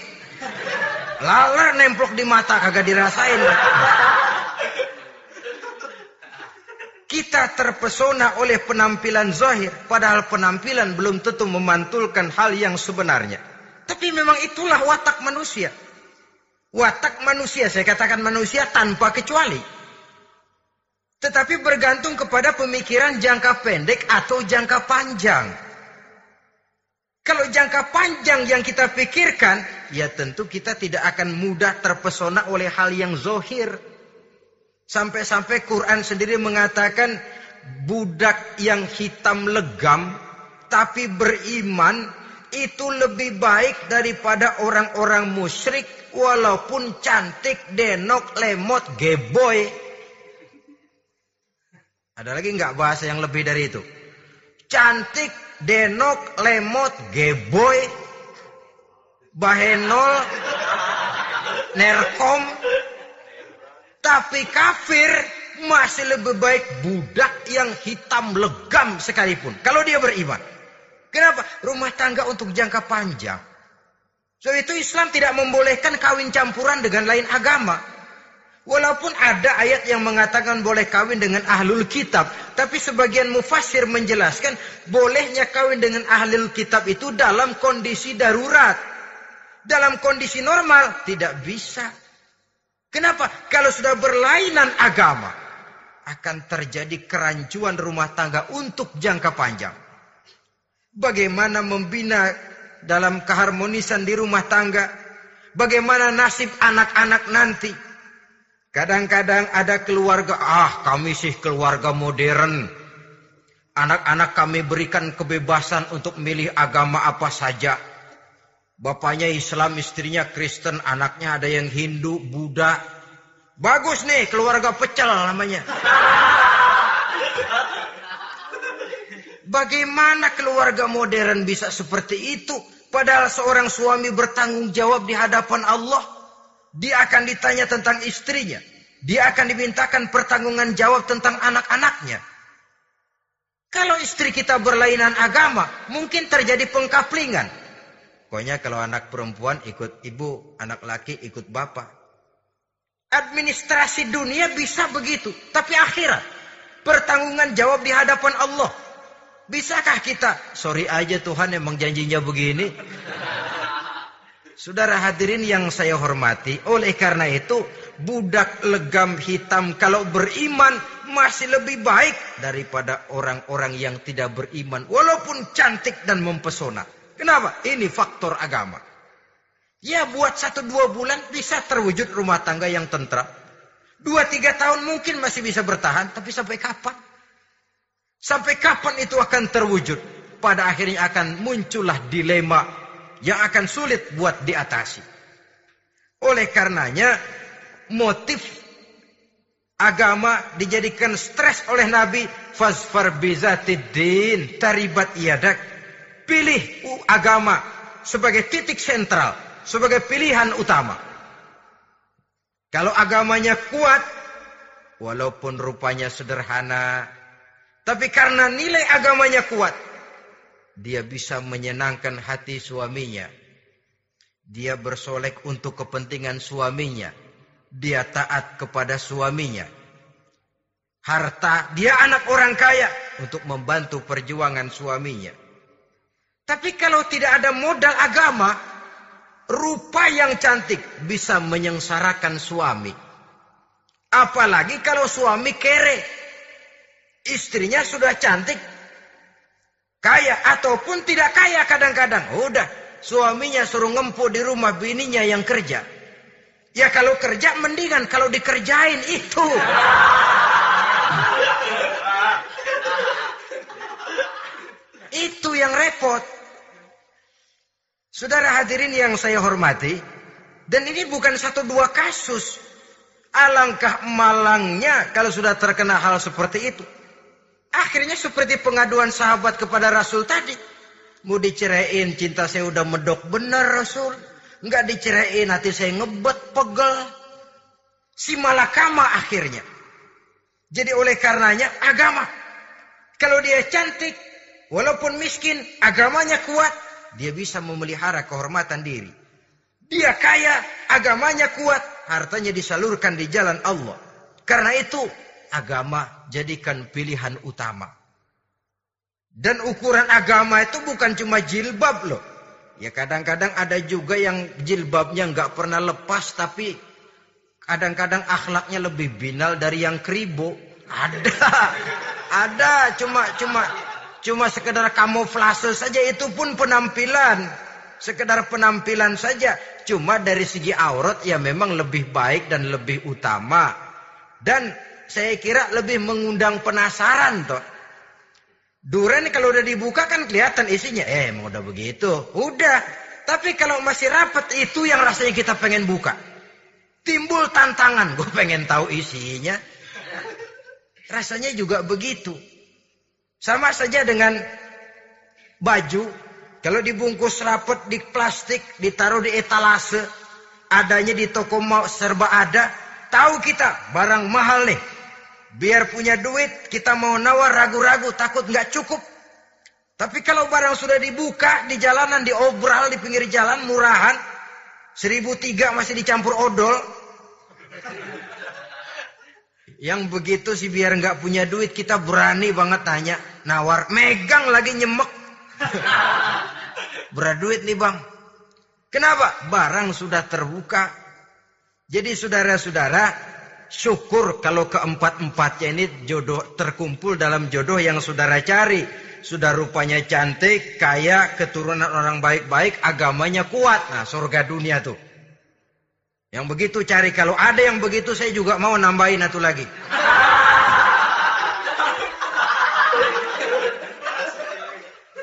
Lalar nemplok di mata kagak dirasain. Kita terpesona oleh penampilan zahir, padahal penampilan belum tentu memantulkan hal yang sebenarnya. Tapi memang itulah watak manusia. Watak manusia, saya katakan manusia tanpa kecuali. Tetapi bergantung kepada pemikiran jangka pendek atau jangka panjang. Kalau jangka panjang yang kita pikirkan, ya tentu kita tidak akan mudah terpesona oleh hal yang zohir. Sampai-sampai Quran sendiri mengatakan budak yang hitam legam tapi beriman itu lebih baik daripada orang-orang musyrik walaupun cantik, denok, lemot, geboy. Ada lagi nggak bahasa yang lebih dari itu? Cantik, denok, lemot, geboy, bahenol, nerkom, tapi kafir masih lebih baik budak yang hitam legam sekalipun. Kalau dia beriman. Kenapa? Rumah tangga untuk jangka panjang. So itu Islam tidak membolehkan kawin campuran dengan lain agama. Walaupun ada ayat yang mengatakan boleh kawin dengan ahlul kitab. Tapi sebagian mufasir menjelaskan bolehnya kawin dengan ahlul kitab itu dalam kondisi darurat. Dalam kondisi normal tidak bisa. Kenapa? Kalau sudah berlainan agama. Akan terjadi kerancuan rumah tangga untuk jangka panjang. Bagaimana membina dalam keharmonisan di rumah tangga. Bagaimana nasib anak-anak nanti Kadang-kadang ada keluarga, ah kami sih keluarga modern. Anak-anak kami berikan kebebasan untuk milih agama apa saja. Bapaknya Islam, istrinya Kristen, anaknya ada yang Hindu, Buddha. Bagus nih, keluarga pecel namanya. Bagaimana keluarga modern bisa seperti itu? Padahal seorang suami bertanggung jawab di hadapan Allah. Dia akan ditanya tentang istrinya. Dia akan dimintakan pertanggungan jawab tentang anak-anaknya. Kalau istri kita berlainan agama, mungkin terjadi pengkaplingan. Pokoknya kalau anak perempuan ikut ibu, anak laki ikut bapak. Administrasi dunia bisa begitu, tapi akhirat pertanggungan jawab di hadapan Allah. Bisakah kita? Sorry aja Tuhan emang janjinya begini. Saudara hadirin yang saya hormati, oleh karena itu budak legam hitam kalau beriman masih lebih baik daripada orang-orang yang tidak beriman walaupun cantik dan mempesona. Kenapa? Ini faktor agama. Ya buat satu dua bulan bisa terwujud rumah tangga yang tentram. Dua tiga tahun mungkin masih bisa bertahan, tapi sampai kapan? Sampai kapan itu akan terwujud? Pada akhirnya akan muncullah dilema yang akan sulit buat diatasi. Oleh karenanya motif agama dijadikan stres oleh Nabi fasfar bizatiddin taribat iadak pilih agama sebagai titik sentral sebagai pilihan utama kalau agamanya kuat walaupun rupanya sederhana tapi karena nilai agamanya kuat dia bisa menyenangkan hati suaminya dia bersolek untuk kepentingan suaminya dia taat kepada suaminya. Harta, dia anak orang kaya untuk membantu perjuangan suaminya. Tapi kalau tidak ada modal agama, rupa yang cantik bisa menyengsarakan suami. Apalagi kalau suami kere. Istrinya sudah cantik, kaya ataupun tidak kaya kadang-kadang. Udah, suaminya suruh ngempu di rumah bininya yang kerja. Ya kalau kerja mendingan kalau dikerjain itu. itu yang repot. Saudara hadirin yang saya hormati, dan ini bukan satu dua kasus. Alangkah malangnya kalau sudah terkena hal seperti itu. Akhirnya seperti pengaduan sahabat kepada Rasul tadi. Mau diceraiin cinta saya udah medok benar Rasul. Nggak diceraiin hati saya ngebet pegel. Si malakama akhirnya. Jadi oleh karenanya agama. Kalau dia cantik, walaupun miskin, agamanya kuat, dia bisa memelihara kehormatan diri. Dia kaya, agamanya kuat, hartanya disalurkan di jalan Allah. Karena itu, agama jadikan pilihan utama. Dan ukuran agama itu bukan cuma jilbab loh. Ya kadang-kadang ada juga yang jilbabnya nggak pernah lepas tapi kadang-kadang akhlaknya lebih binal dari yang kribo. Ada, (laughs) ada cuma cuma cuma sekedar kamuflase saja itu pun penampilan, sekedar penampilan saja. Cuma dari segi aurat ya memang lebih baik dan lebih utama dan saya kira lebih mengundang penasaran toh. Duren kalau udah dibuka kan kelihatan isinya. Eh, emang udah begitu. Udah. Tapi kalau masih rapat itu yang rasanya kita pengen buka. Timbul tantangan. Gue pengen tahu isinya. Rasanya juga begitu. Sama saja dengan baju. Kalau dibungkus rapat di plastik, ditaruh di etalase. Adanya di toko mau serba ada. Tahu kita barang mahal nih. Biar punya duit, kita mau nawar ragu-ragu, takut nggak cukup. Tapi kalau barang sudah dibuka di jalanan, di obral, di pinggir jalan, murahan, seribu tiga masih dicampur odol. Yang begitu sih biar nggak punya duit, kita berani banget tanya, nawar, megang lagi nyemek. Berat duit nih bang. Kenapa? Barang sudah terbuka. Jadi saudara-saudara, syukur kalau keempat-empatnya ini jodoh terkumpul dalam jodoh yang saudara cari. Sudah rupanya cantik, kaya, keturunan orang baik-baik, agamanya kuat. Nah, surga dunia tuh. Yang begitu cari. Kalau ada yang begitu saya juga mau nambahin satu lagi.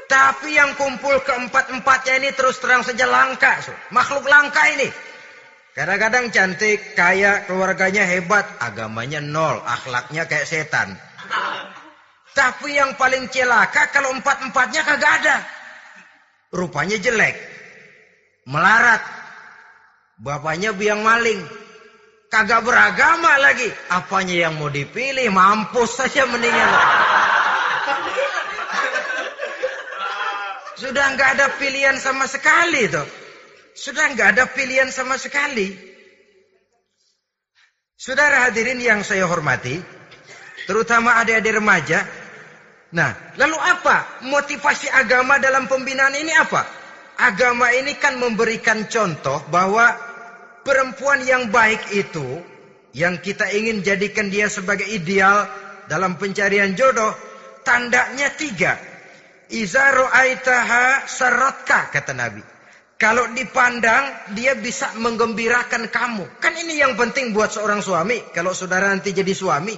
Tapi yang kumpul keempat-empatnya ini terus terang saja langka. Makhluk langka ini. Kadang-kadang cantik, kaya, keluarganya hebat, agamanya nol, akhlaknya kayak setan. Tapi yang paling celaka kalau empat-empatnya kagak ada. Rupanya jelek. Melarat. Bapaknya biang maling. Kagak beragama lagi. Apanya yang mau dipilih? Mampus saja mendingan. Sudah nggak ada pilihan sama sekali tuh. Sudah nggak ada pilihan sama sekali. Saudara hadirin yang saya hormati, terutama adik-adik remaja. Nah, lalu apa motivasi agama dalam pembinaan ini apa? Agama ini kan memberikan contoh bahwa perempuan yang baik itu yang kita ingin jadikan dia sebagai ideal dalam pencarian jodoh, tandanya tiga. Iza ro'aitaha saratka kata Nabi. Kalau dipandang, dia bisa menggembirakan kamu. Kan ini yang penting buat seorang suami. Kalau saudara nanti jadi suami.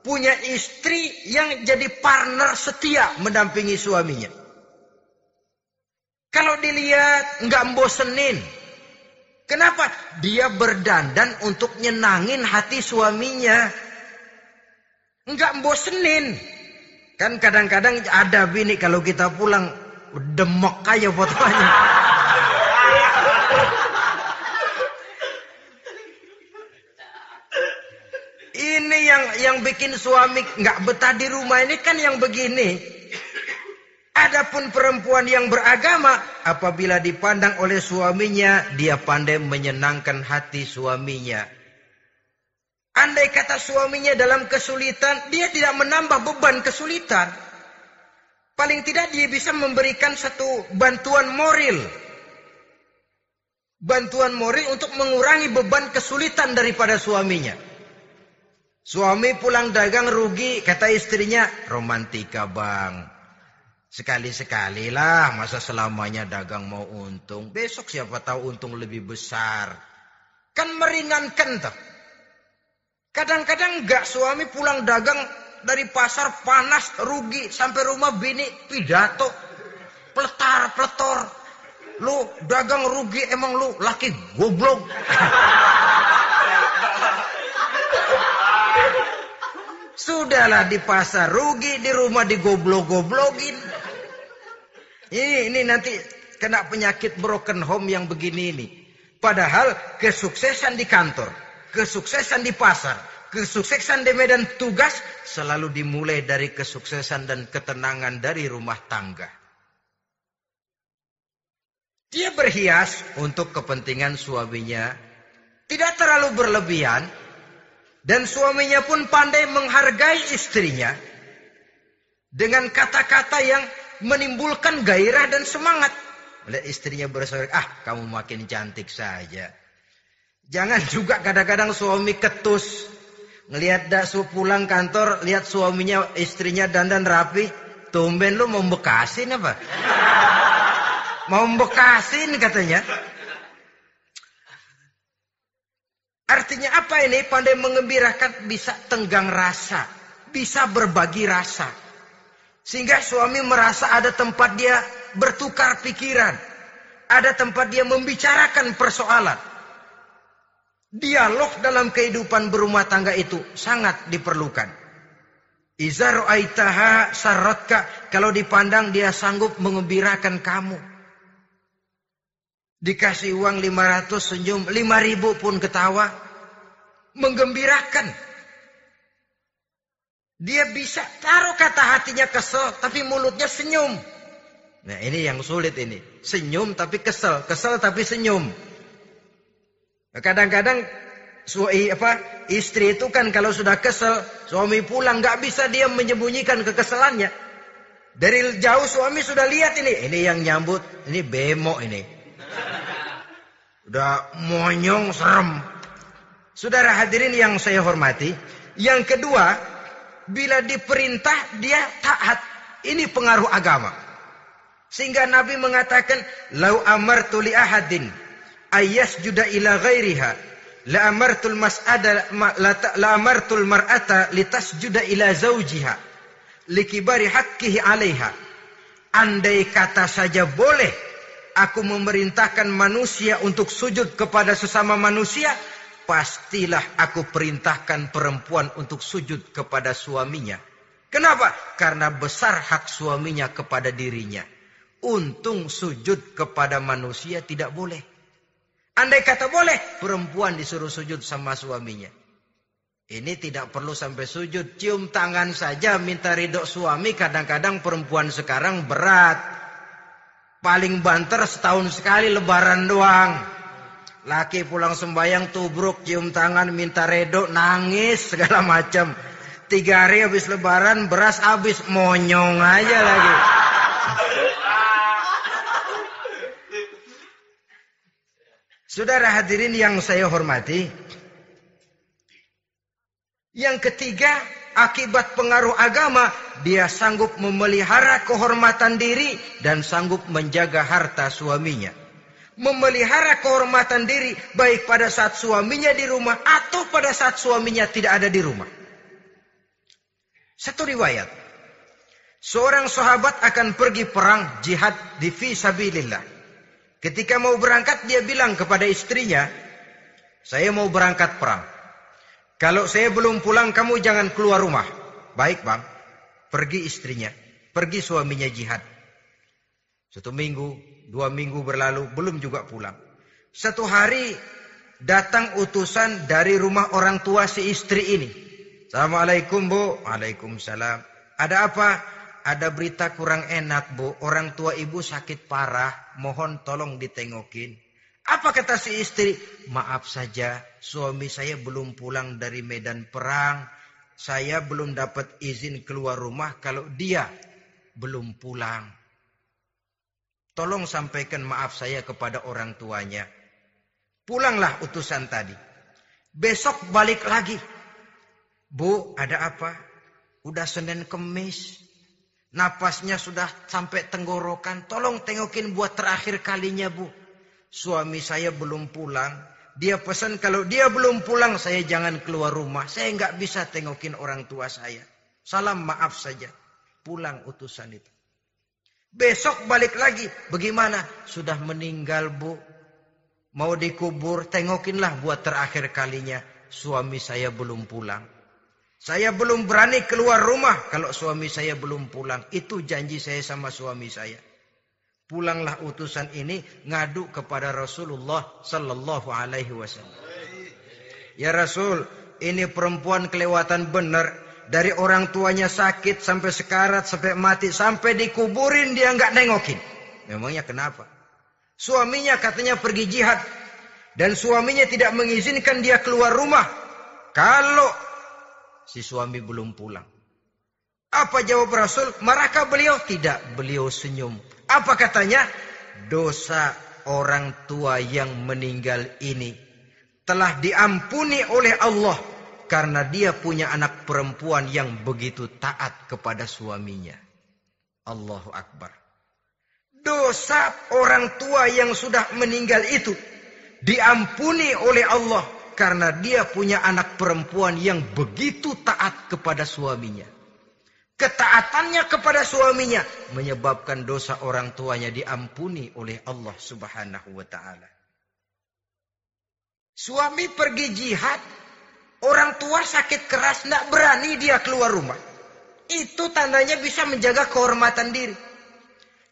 Punya istri yang jadi partner setia mendampingi suaminya. Kalau dilihat nggak bosenin. Kenapa? Dia berdandan untuk nyenangin hati suaminya. Nggak bosenin. Kan kadang-kadang ada bini kalau kita pulang demok aja fotonya. Ini yang yang bikin suami nggak betah di rumah ini kan yang begini. Adapun perempuan yang beragama, apabila dipandang oleh suaminya, dia pandai menyenangkan hati suaminya. Andai kata suaminya dalam kesulitan, dia tidak menambah beban kesulitan. Paling tidak dia bisa memberikan satu bantuan moral. Bantuan moral untuk mengurangi beban kesulitan daripada suaminya. Suami pulang dagang rugi, kata istrinya, romantika bang. Sekali-sekali lah, masa selamanya dagang mau untung. Besok siapa tahu untung lebih besar. Kan meringankan tuh. Kadang-kadang enggak suami pulang dagang dari pasar panas, rugi. Sampai rumah bini pidato. Peletar, peletor. Lu dagang rugi emang lu laki goblok. Sudahlah di pasar rugi, di rumah digoblok-goblokin. Ini, ini nanti kena penyakit broken home yang begini ini. Padahal kesuksesan di kantor, kesuksesan di pasar, kesuksesan di medan tugas selalu dimulai dari kesuksesan dan ketenangan dari rumah tangga. Dia berhias untuk kepentingan suaminya, tidak terlalu berlebihan, dan suaminya pun pandai menghargai istrinya dengan kata-kata yang menimbulkan gairah dan semangat. Melihat istrinya bersorak, ah kamu makin cantik saja. Jangan juga kadang-kadang suami ketus. Ngelihat dak pulang kantor, lihat suaminya, istrinya dandan rapi. Tumben lu mau bekasin apa? Mau bekasin katanya. Artinya apa ini? Pandai mengembirakan, bisa tenggang rasa. Bisa berbagi rasa. Sehingga suami merasa ada tempat dia bertukar pikiran. Ada tempat dia membicarakan persoalan. Dialog dalam kehidupan berumah tangga itu sangat diperlukan. Izar aitaha sarotka. Kalau dipandang dia sanggup mengembirakan kamu. Dikasih uang 500 senyum, 5000 pun ketawa. Menggembirakan. Dia bisa taruh kata hatinya kesel, tapi mulutnya senyum. Nah ini yang sulit ini. Senyum tapi kesel, kesel tapi senyum. Kadang-kadang suami apa istri itu kan kalau sudah kesel, suami pulang nggak bisa dia menyembunyikan kekesalannya. Dari jauh suami sudah lihat ini, ini yang nyambut, ini bemo ini. Udah monyong serem. Saudara hadirin yang saya hormati, yang kedua bila diperintah dia taat. Ini pengaruh agama. Sehingga Nabi mengatakan, "Lau amartu li ahadin ayas juda ila ghairiha, la amartul mas'ada la amartul mar'ata litasjuda ila zaujiha likibari haqqihi 'alaiha." Andai kata saja boleh aku memerintahkan manusia untuk sujud kepada sesama manusia, pastilah aku perintahkan perempuan untuk sujud kepada suaminya. Kenapa? Karena besar hak suaminya kepada dirinya. Untung sujud kepada manusia tidak boleh. Andai kata boleh, perempuan disuruh sujud sama suaminya. Ini tidak perlu sampai sujud. Cium tangan saja minta ridho suami. Kadang-kadang perempuan sekarang berat. Paling banter setahun sekali lebaran doang. Laki pulang sembahyang tubruk, cium tangan, minta redo, nangis segala (laughs) macam. Tiga hari habis lebaran beras habis monyong aja lagi. Saudara hadirin yang saya hormati. Yang ketiga, akibat pengaruh agama, dia sanggup memelihara kehormatan diri dan sanggup menjaga harta suaminya memelihara kehormatan diri baik pada saat suaminya di rumah atau pada saat suaminya tidak ada di rumah. Satu riwayat. Seorang sahabat akan pergi perang jihad di fi sabilillah. Ketika mau berangkat dia bilang kepada istrinya, "Saya mau berangkat perang. Kalau saya belum pulang kamu jangan keluar rumah." Baik, Bang. Pergi istrinya, pergi suaminya jihad. Satu minggu, dua minggu berlalu, belum juga pulang. Satu hari datang utusan dari rumah orang tua si istri ini. Assalamualaikum bu. Waalaikumsalam. Ada apa? ada berita kurang enak bu, orang tua ibu sakit parah, mohon tolong ditengokin. Apa kata si istri? Maaf saja, suami saya belum pulang dari medan perang. Saya belum dapat izin keluar rumah kalau dia belum pulang. Tolong sampaikan maaf saya kepada orang tuanya. Pulanglah utusan tadi. Besok balik lagi. Bu, ada apa? Udah Senin Kemis. Napasnya sudah sampai tenggorokan. Tolong tengokin buat terakhir kalinya bu. Suami saya belum pulang. Dia pesan kalau dia belum pulang saya jangan keluar rumah. Saya nggak bisa tengokin orang tua saya. Salam maaf saja. Pulang utusan itu. Besok balik lagi. Bagaimana? Sudah meninggal bu. Mau dikubur. Tengokinlah buat terakhir kalinya. Suami saya belum pulang. Saya belum berani keluar rumah kalau suami saya belum pulang. Itu janji saya sama suami saya. Pulanglah utusan ini ngadu kepada Rasulullah sallallahu alaihi wasallam. Ya Rasul, ini perempuan kelewatan benar dari orang tuanya sakit sampai sekarat sampai mati sampai dikuburin dia nggak nengokin. Memangnya kenapa? Suaminya katanya pergi jihad dan suaminya tidak mengizinkan dia keluar rumah. Kalau si suami belum pulang. Apa jawab Rasul? Marahkah beliau? Tidak, beliau senyum. Apa katanya? Dosa orang tua yang meninggal ini telah diampuni oleh Allah karena dia punya anak perempuan yang begitu taat kepada suaminya. Allahu Akbar. Dosa orang tua yang sudah meninggal itu diampuni oleh Allah karena dia punya anak perempuan yang begitu taat kepada suaminya. Ketaatannya kepada suaminya menyebabkan dosa orang tuanya diampuni oleh Allah Subhanahu wa taala. Suami pergi jihad, orang tua sakit keras, tidak berani dia keluar rumah. Itu tandanya bisa menjaga kehormatan diri.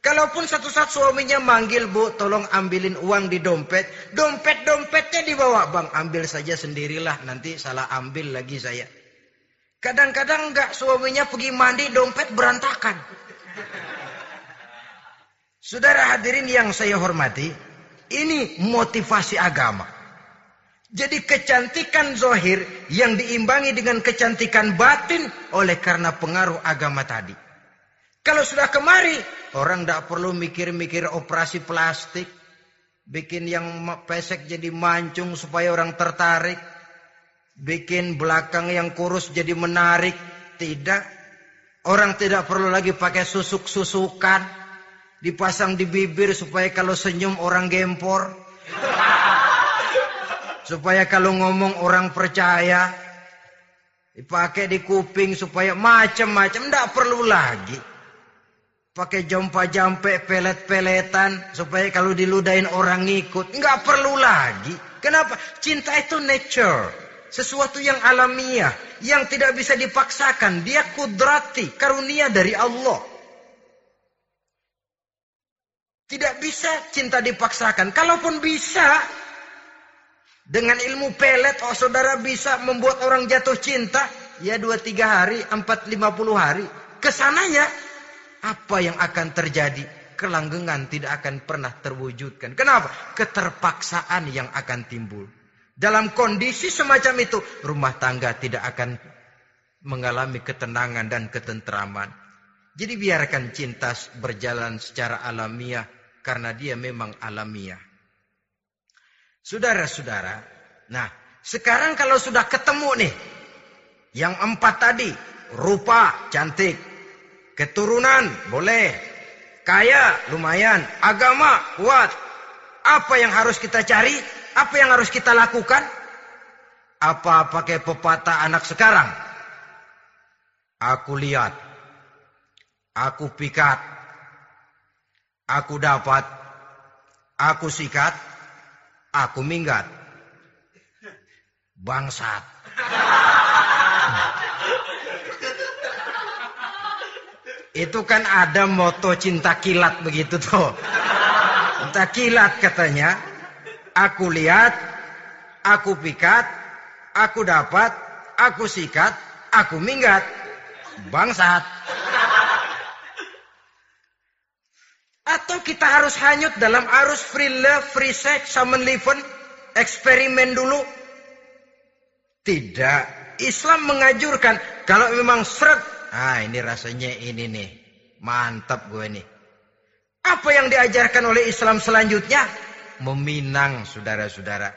Kalaupun satu saat suaminya manggil, Bu, tolong ambilin uang di dompet. Dompet-dompetnya dibawa, Bang, ambil saja sendirilah, nanti salah ambil lagi saya. Kadang-kadang enggak suaminya pergi mandi, dompet berantakan. Saudara hadirin yang saya hormati, ini motivasi agama. Jadi kecantikan zohir yang diimbangi dengan kecantikan batin oleh karena pengaruh agama tadi. Kalau sudah kemari, orang tidak perlu mikir-mikir operasi plastik. Bikin yang pesek jadi mancung supaya orang tertarik. Bikin belakang yang kurus jadi menarik. Tidak. Orang tidak perlu lagi pakai susuk-susukan. Dipasang di bibir supaya kalau senyum orang gempor. (laughs) Supaya kalau ngomong orang percaya. Dipakai di kuping supaya macam-macam. Tidak perlu lagi pakai jompa-jampe pelet-peletan supaya kalau diludain orang ngikut nggak perlu lagi kenapa cinta itu nature sesuatu yang alamiah yang tidak bisa dipaksakan dia kudrati karunia dari Allah tidak bisa cinta dipaksakan kalaupun bisa dengan ilmu pelet oh saudara bisa membuat orang jatuh cinta ya dua tiga hari empat lima puluh hari ke sananya apa yang akan terjadi? Kelanggengan tidak akan pernah terwujudkan. Kenapa? Keterpaksaan yang akan timbul. Dalam kondisi semacam itu, rumah tangga tidak akan mengalami ketenangan dan ketentraman. Jadi biarkan cinta berjalan secara alamiah karena dia memang alamiah. Saudara-saudara, nah sekarang kalau sudah ketemu nih, yang empat tadi, rupa cantik, Keturunan boleh. Kaya lumayan. Agama kuat. Apa yang harus kita cari? Apa yang harus kita lakukan? Apa pakai pepatah anak sekarang? Aku lihat. aku pikat, aku dapat, aku sikat, aku minggat. Bangsat. Itu kan ada moto cinta kilat begitu tuh. Cinta kilat katanya. Aku lihat, aku pikat, aku dapat, aku sikat, aku minggat. Bangsat. Atau kita harus hanyut dalam arus free love, free sex, summon liven, eksperimen dulu. Tidak. Islam mengajurkan kalau memang seret, ah ini rasanya ini nih. Mantap gue nih. Apa yang diajarkan oleh Islam selanjutnya? Meminang saudara-saudara.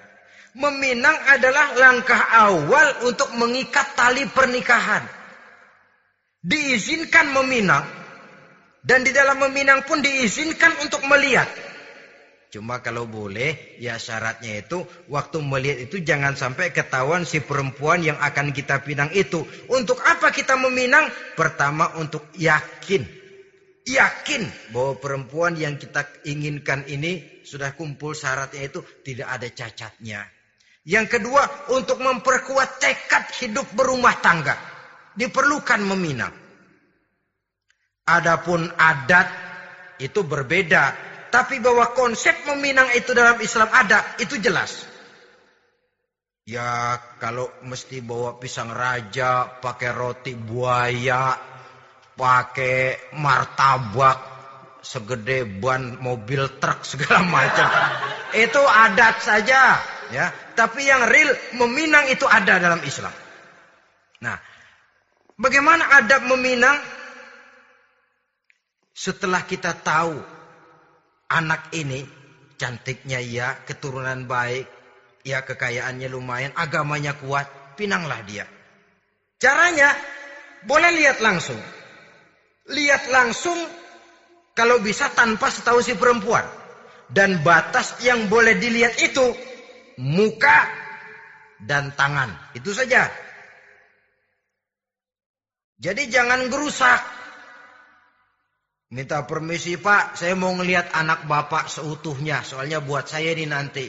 Meminang adalah langkah awal untuk mengikat tali pernikahan. Diizinkan meminang dan di dalam meminang pun diizinkan untuk melihat. Cuma kalau boleh, ya syaratnya itu waktu melihat itu jangan sampai ketahuan si perempuan yang akan kita pinang itu. Untuk apa kita meminang? Pertama untuk yakin. Yakin bahwa perempuan yang kita inginkan ini sudah kumpul syaratnya itu tidak ada cacatnya. Yang kedua untuk memperkuat tekad hidup berumah tangga. Diperlukan meminang. Adapun adat itu berbeda, tapi bahwa konsep meminang itu dalam Islam ada, itu jelas. Ya kalau mesti bawa pisang raja, pakai roti buaya, pakai martabak segede ban mobil truk segala (laughs) macam. itu adat saja, ya. Tapi yang real meminang itu ada dalam Islam. Nah, bagaimana adab meminang? Setelah kita tahu anak ini cantiknya ya, keturunan baik, ya kekayaannya lumayan, agamanya kuat, pinanglah dia. Caranya boleh lihat langsung. Lihat langsung kalau bisa tanpa setahu si perempuan. Dan batas yang boleh dilihat itu muka dan tangan. Itu saja. Jadi jangan gerusak. Minta permisi pak, saya mau ngelihat anak bapak seutuhnya. Soalnya buat saya ini nanti.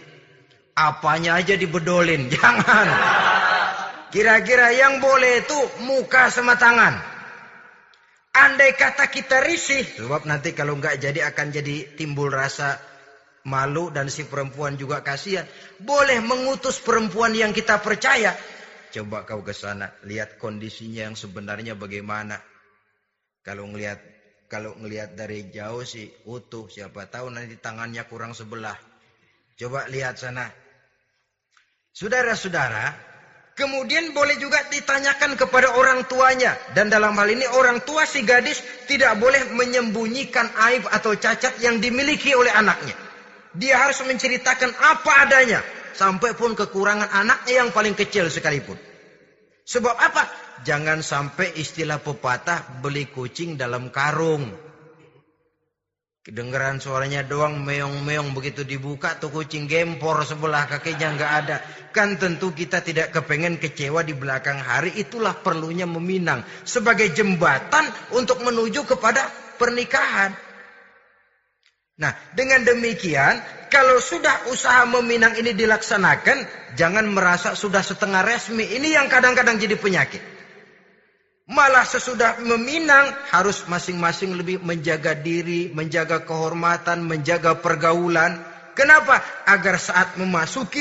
Apanya aja dibedolin, (laughs) jangan. Kira-kira yang boleh itu muka sama tangan. Andai kata kita risih, sebab nanti kalau nggak jadi akan jadi timbul rasa malu dan si perempuan juga kasihan. Boleh mengutus perempuan yang kita percaya. Coba kau ke sana, lihat kondisinya yang sebenarnya bagaimana. Kalau ngelihat kalau ngelihat dari jauh sih utuh, siapa tahu nanti tangannya kurang sebelah. Coba lihat sana. Saudara-saudara, kemudian boleh juga ditanyakan kepada orang tuanya. Dan dalam hal ini orang tua si gadis tidak boleh menyembunyikan aib atau cacat yang dimiliki oleh anaknya. Dia harus menceritakan apa adanya. Sampai pun kekurangan anaknya yang paling kecil sekalipun. Sebab apa? Jangan sampai istilah pepatah beli kucing dalam karung. Kedengeran suaranya doang meong-meong begitu dibuka tuh kucing gempor sebelah kakinya nggak ada. Kan tentu kita tidak kepengen kecewa di belakang hari. Itulah perlunya meminang. Sebagai jembatan untuk menuju kepada pernikahan. Nah dengan demikian kalau sudah usaha meminang ini dilaksanakan. Jangan merasa sudah setengah resmi. Ini yang kadang-kadang jadi penyakit. Malah sesudah meminang harus masing-masing lebih menjaga diri, menjaga kehormatan, menjaga pergaulan. Kenapa? Agar saat memasuki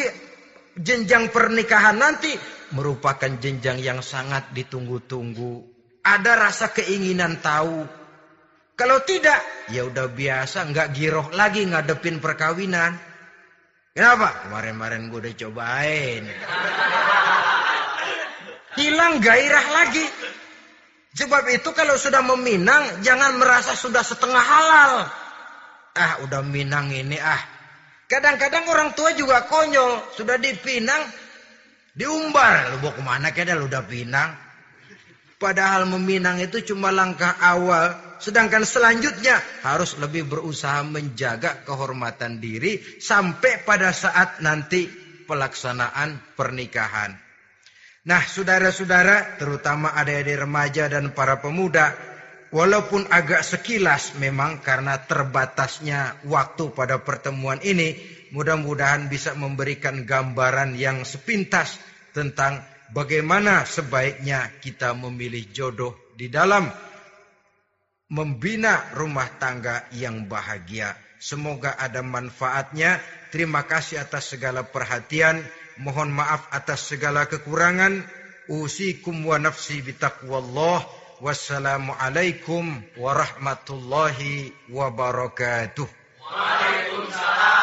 jenjang pernikahan nanti merupakan jenjang yang sangat ditunggu-tunggu. Ada rasa keinginan tahu. Kalau tidak, ya udah biasa, nggak giroh lagi ngadepin perkawinan. Kenapa? Kemarin-kemarin gue udah cobain. Hilang gairah lagi. Sebab itu kalau sudah meminang jangan merasa sudah setengah halal. Ah udah minang ini ah. Kadang-kadang orang tua juga konyol. Sudah dipinang diumbar. Lu bawa ke mana keda lu udah pinang. Padahal meminang itu cuma langkah awal. Sedangkan selanjutnya harus lebih berusaha menjaga kehormatan diri. Sampai pada saat nanti pelaksanaan pernikahan. Nah saudara-saudara terutama adik-adik remaja dan para pemuda. walaupun agak sekilas memang karena terbatasnya waktu pada pertemuan ini, mudah-mudahan bisa memberikan gambaran yang sepintas tentang bagaimana sebaiknya kita memilih jodoh di dalam membina rumah tangga yang bahagia. Semoga ada manfaatnya. Terima kasih atas segala perhatian mohon maaf atas segala kekurangan. Usikum wa nafsi bitaqwallah. Wassalamualaikum warahmatullahi wabarakatuh. Waalaikumsalam.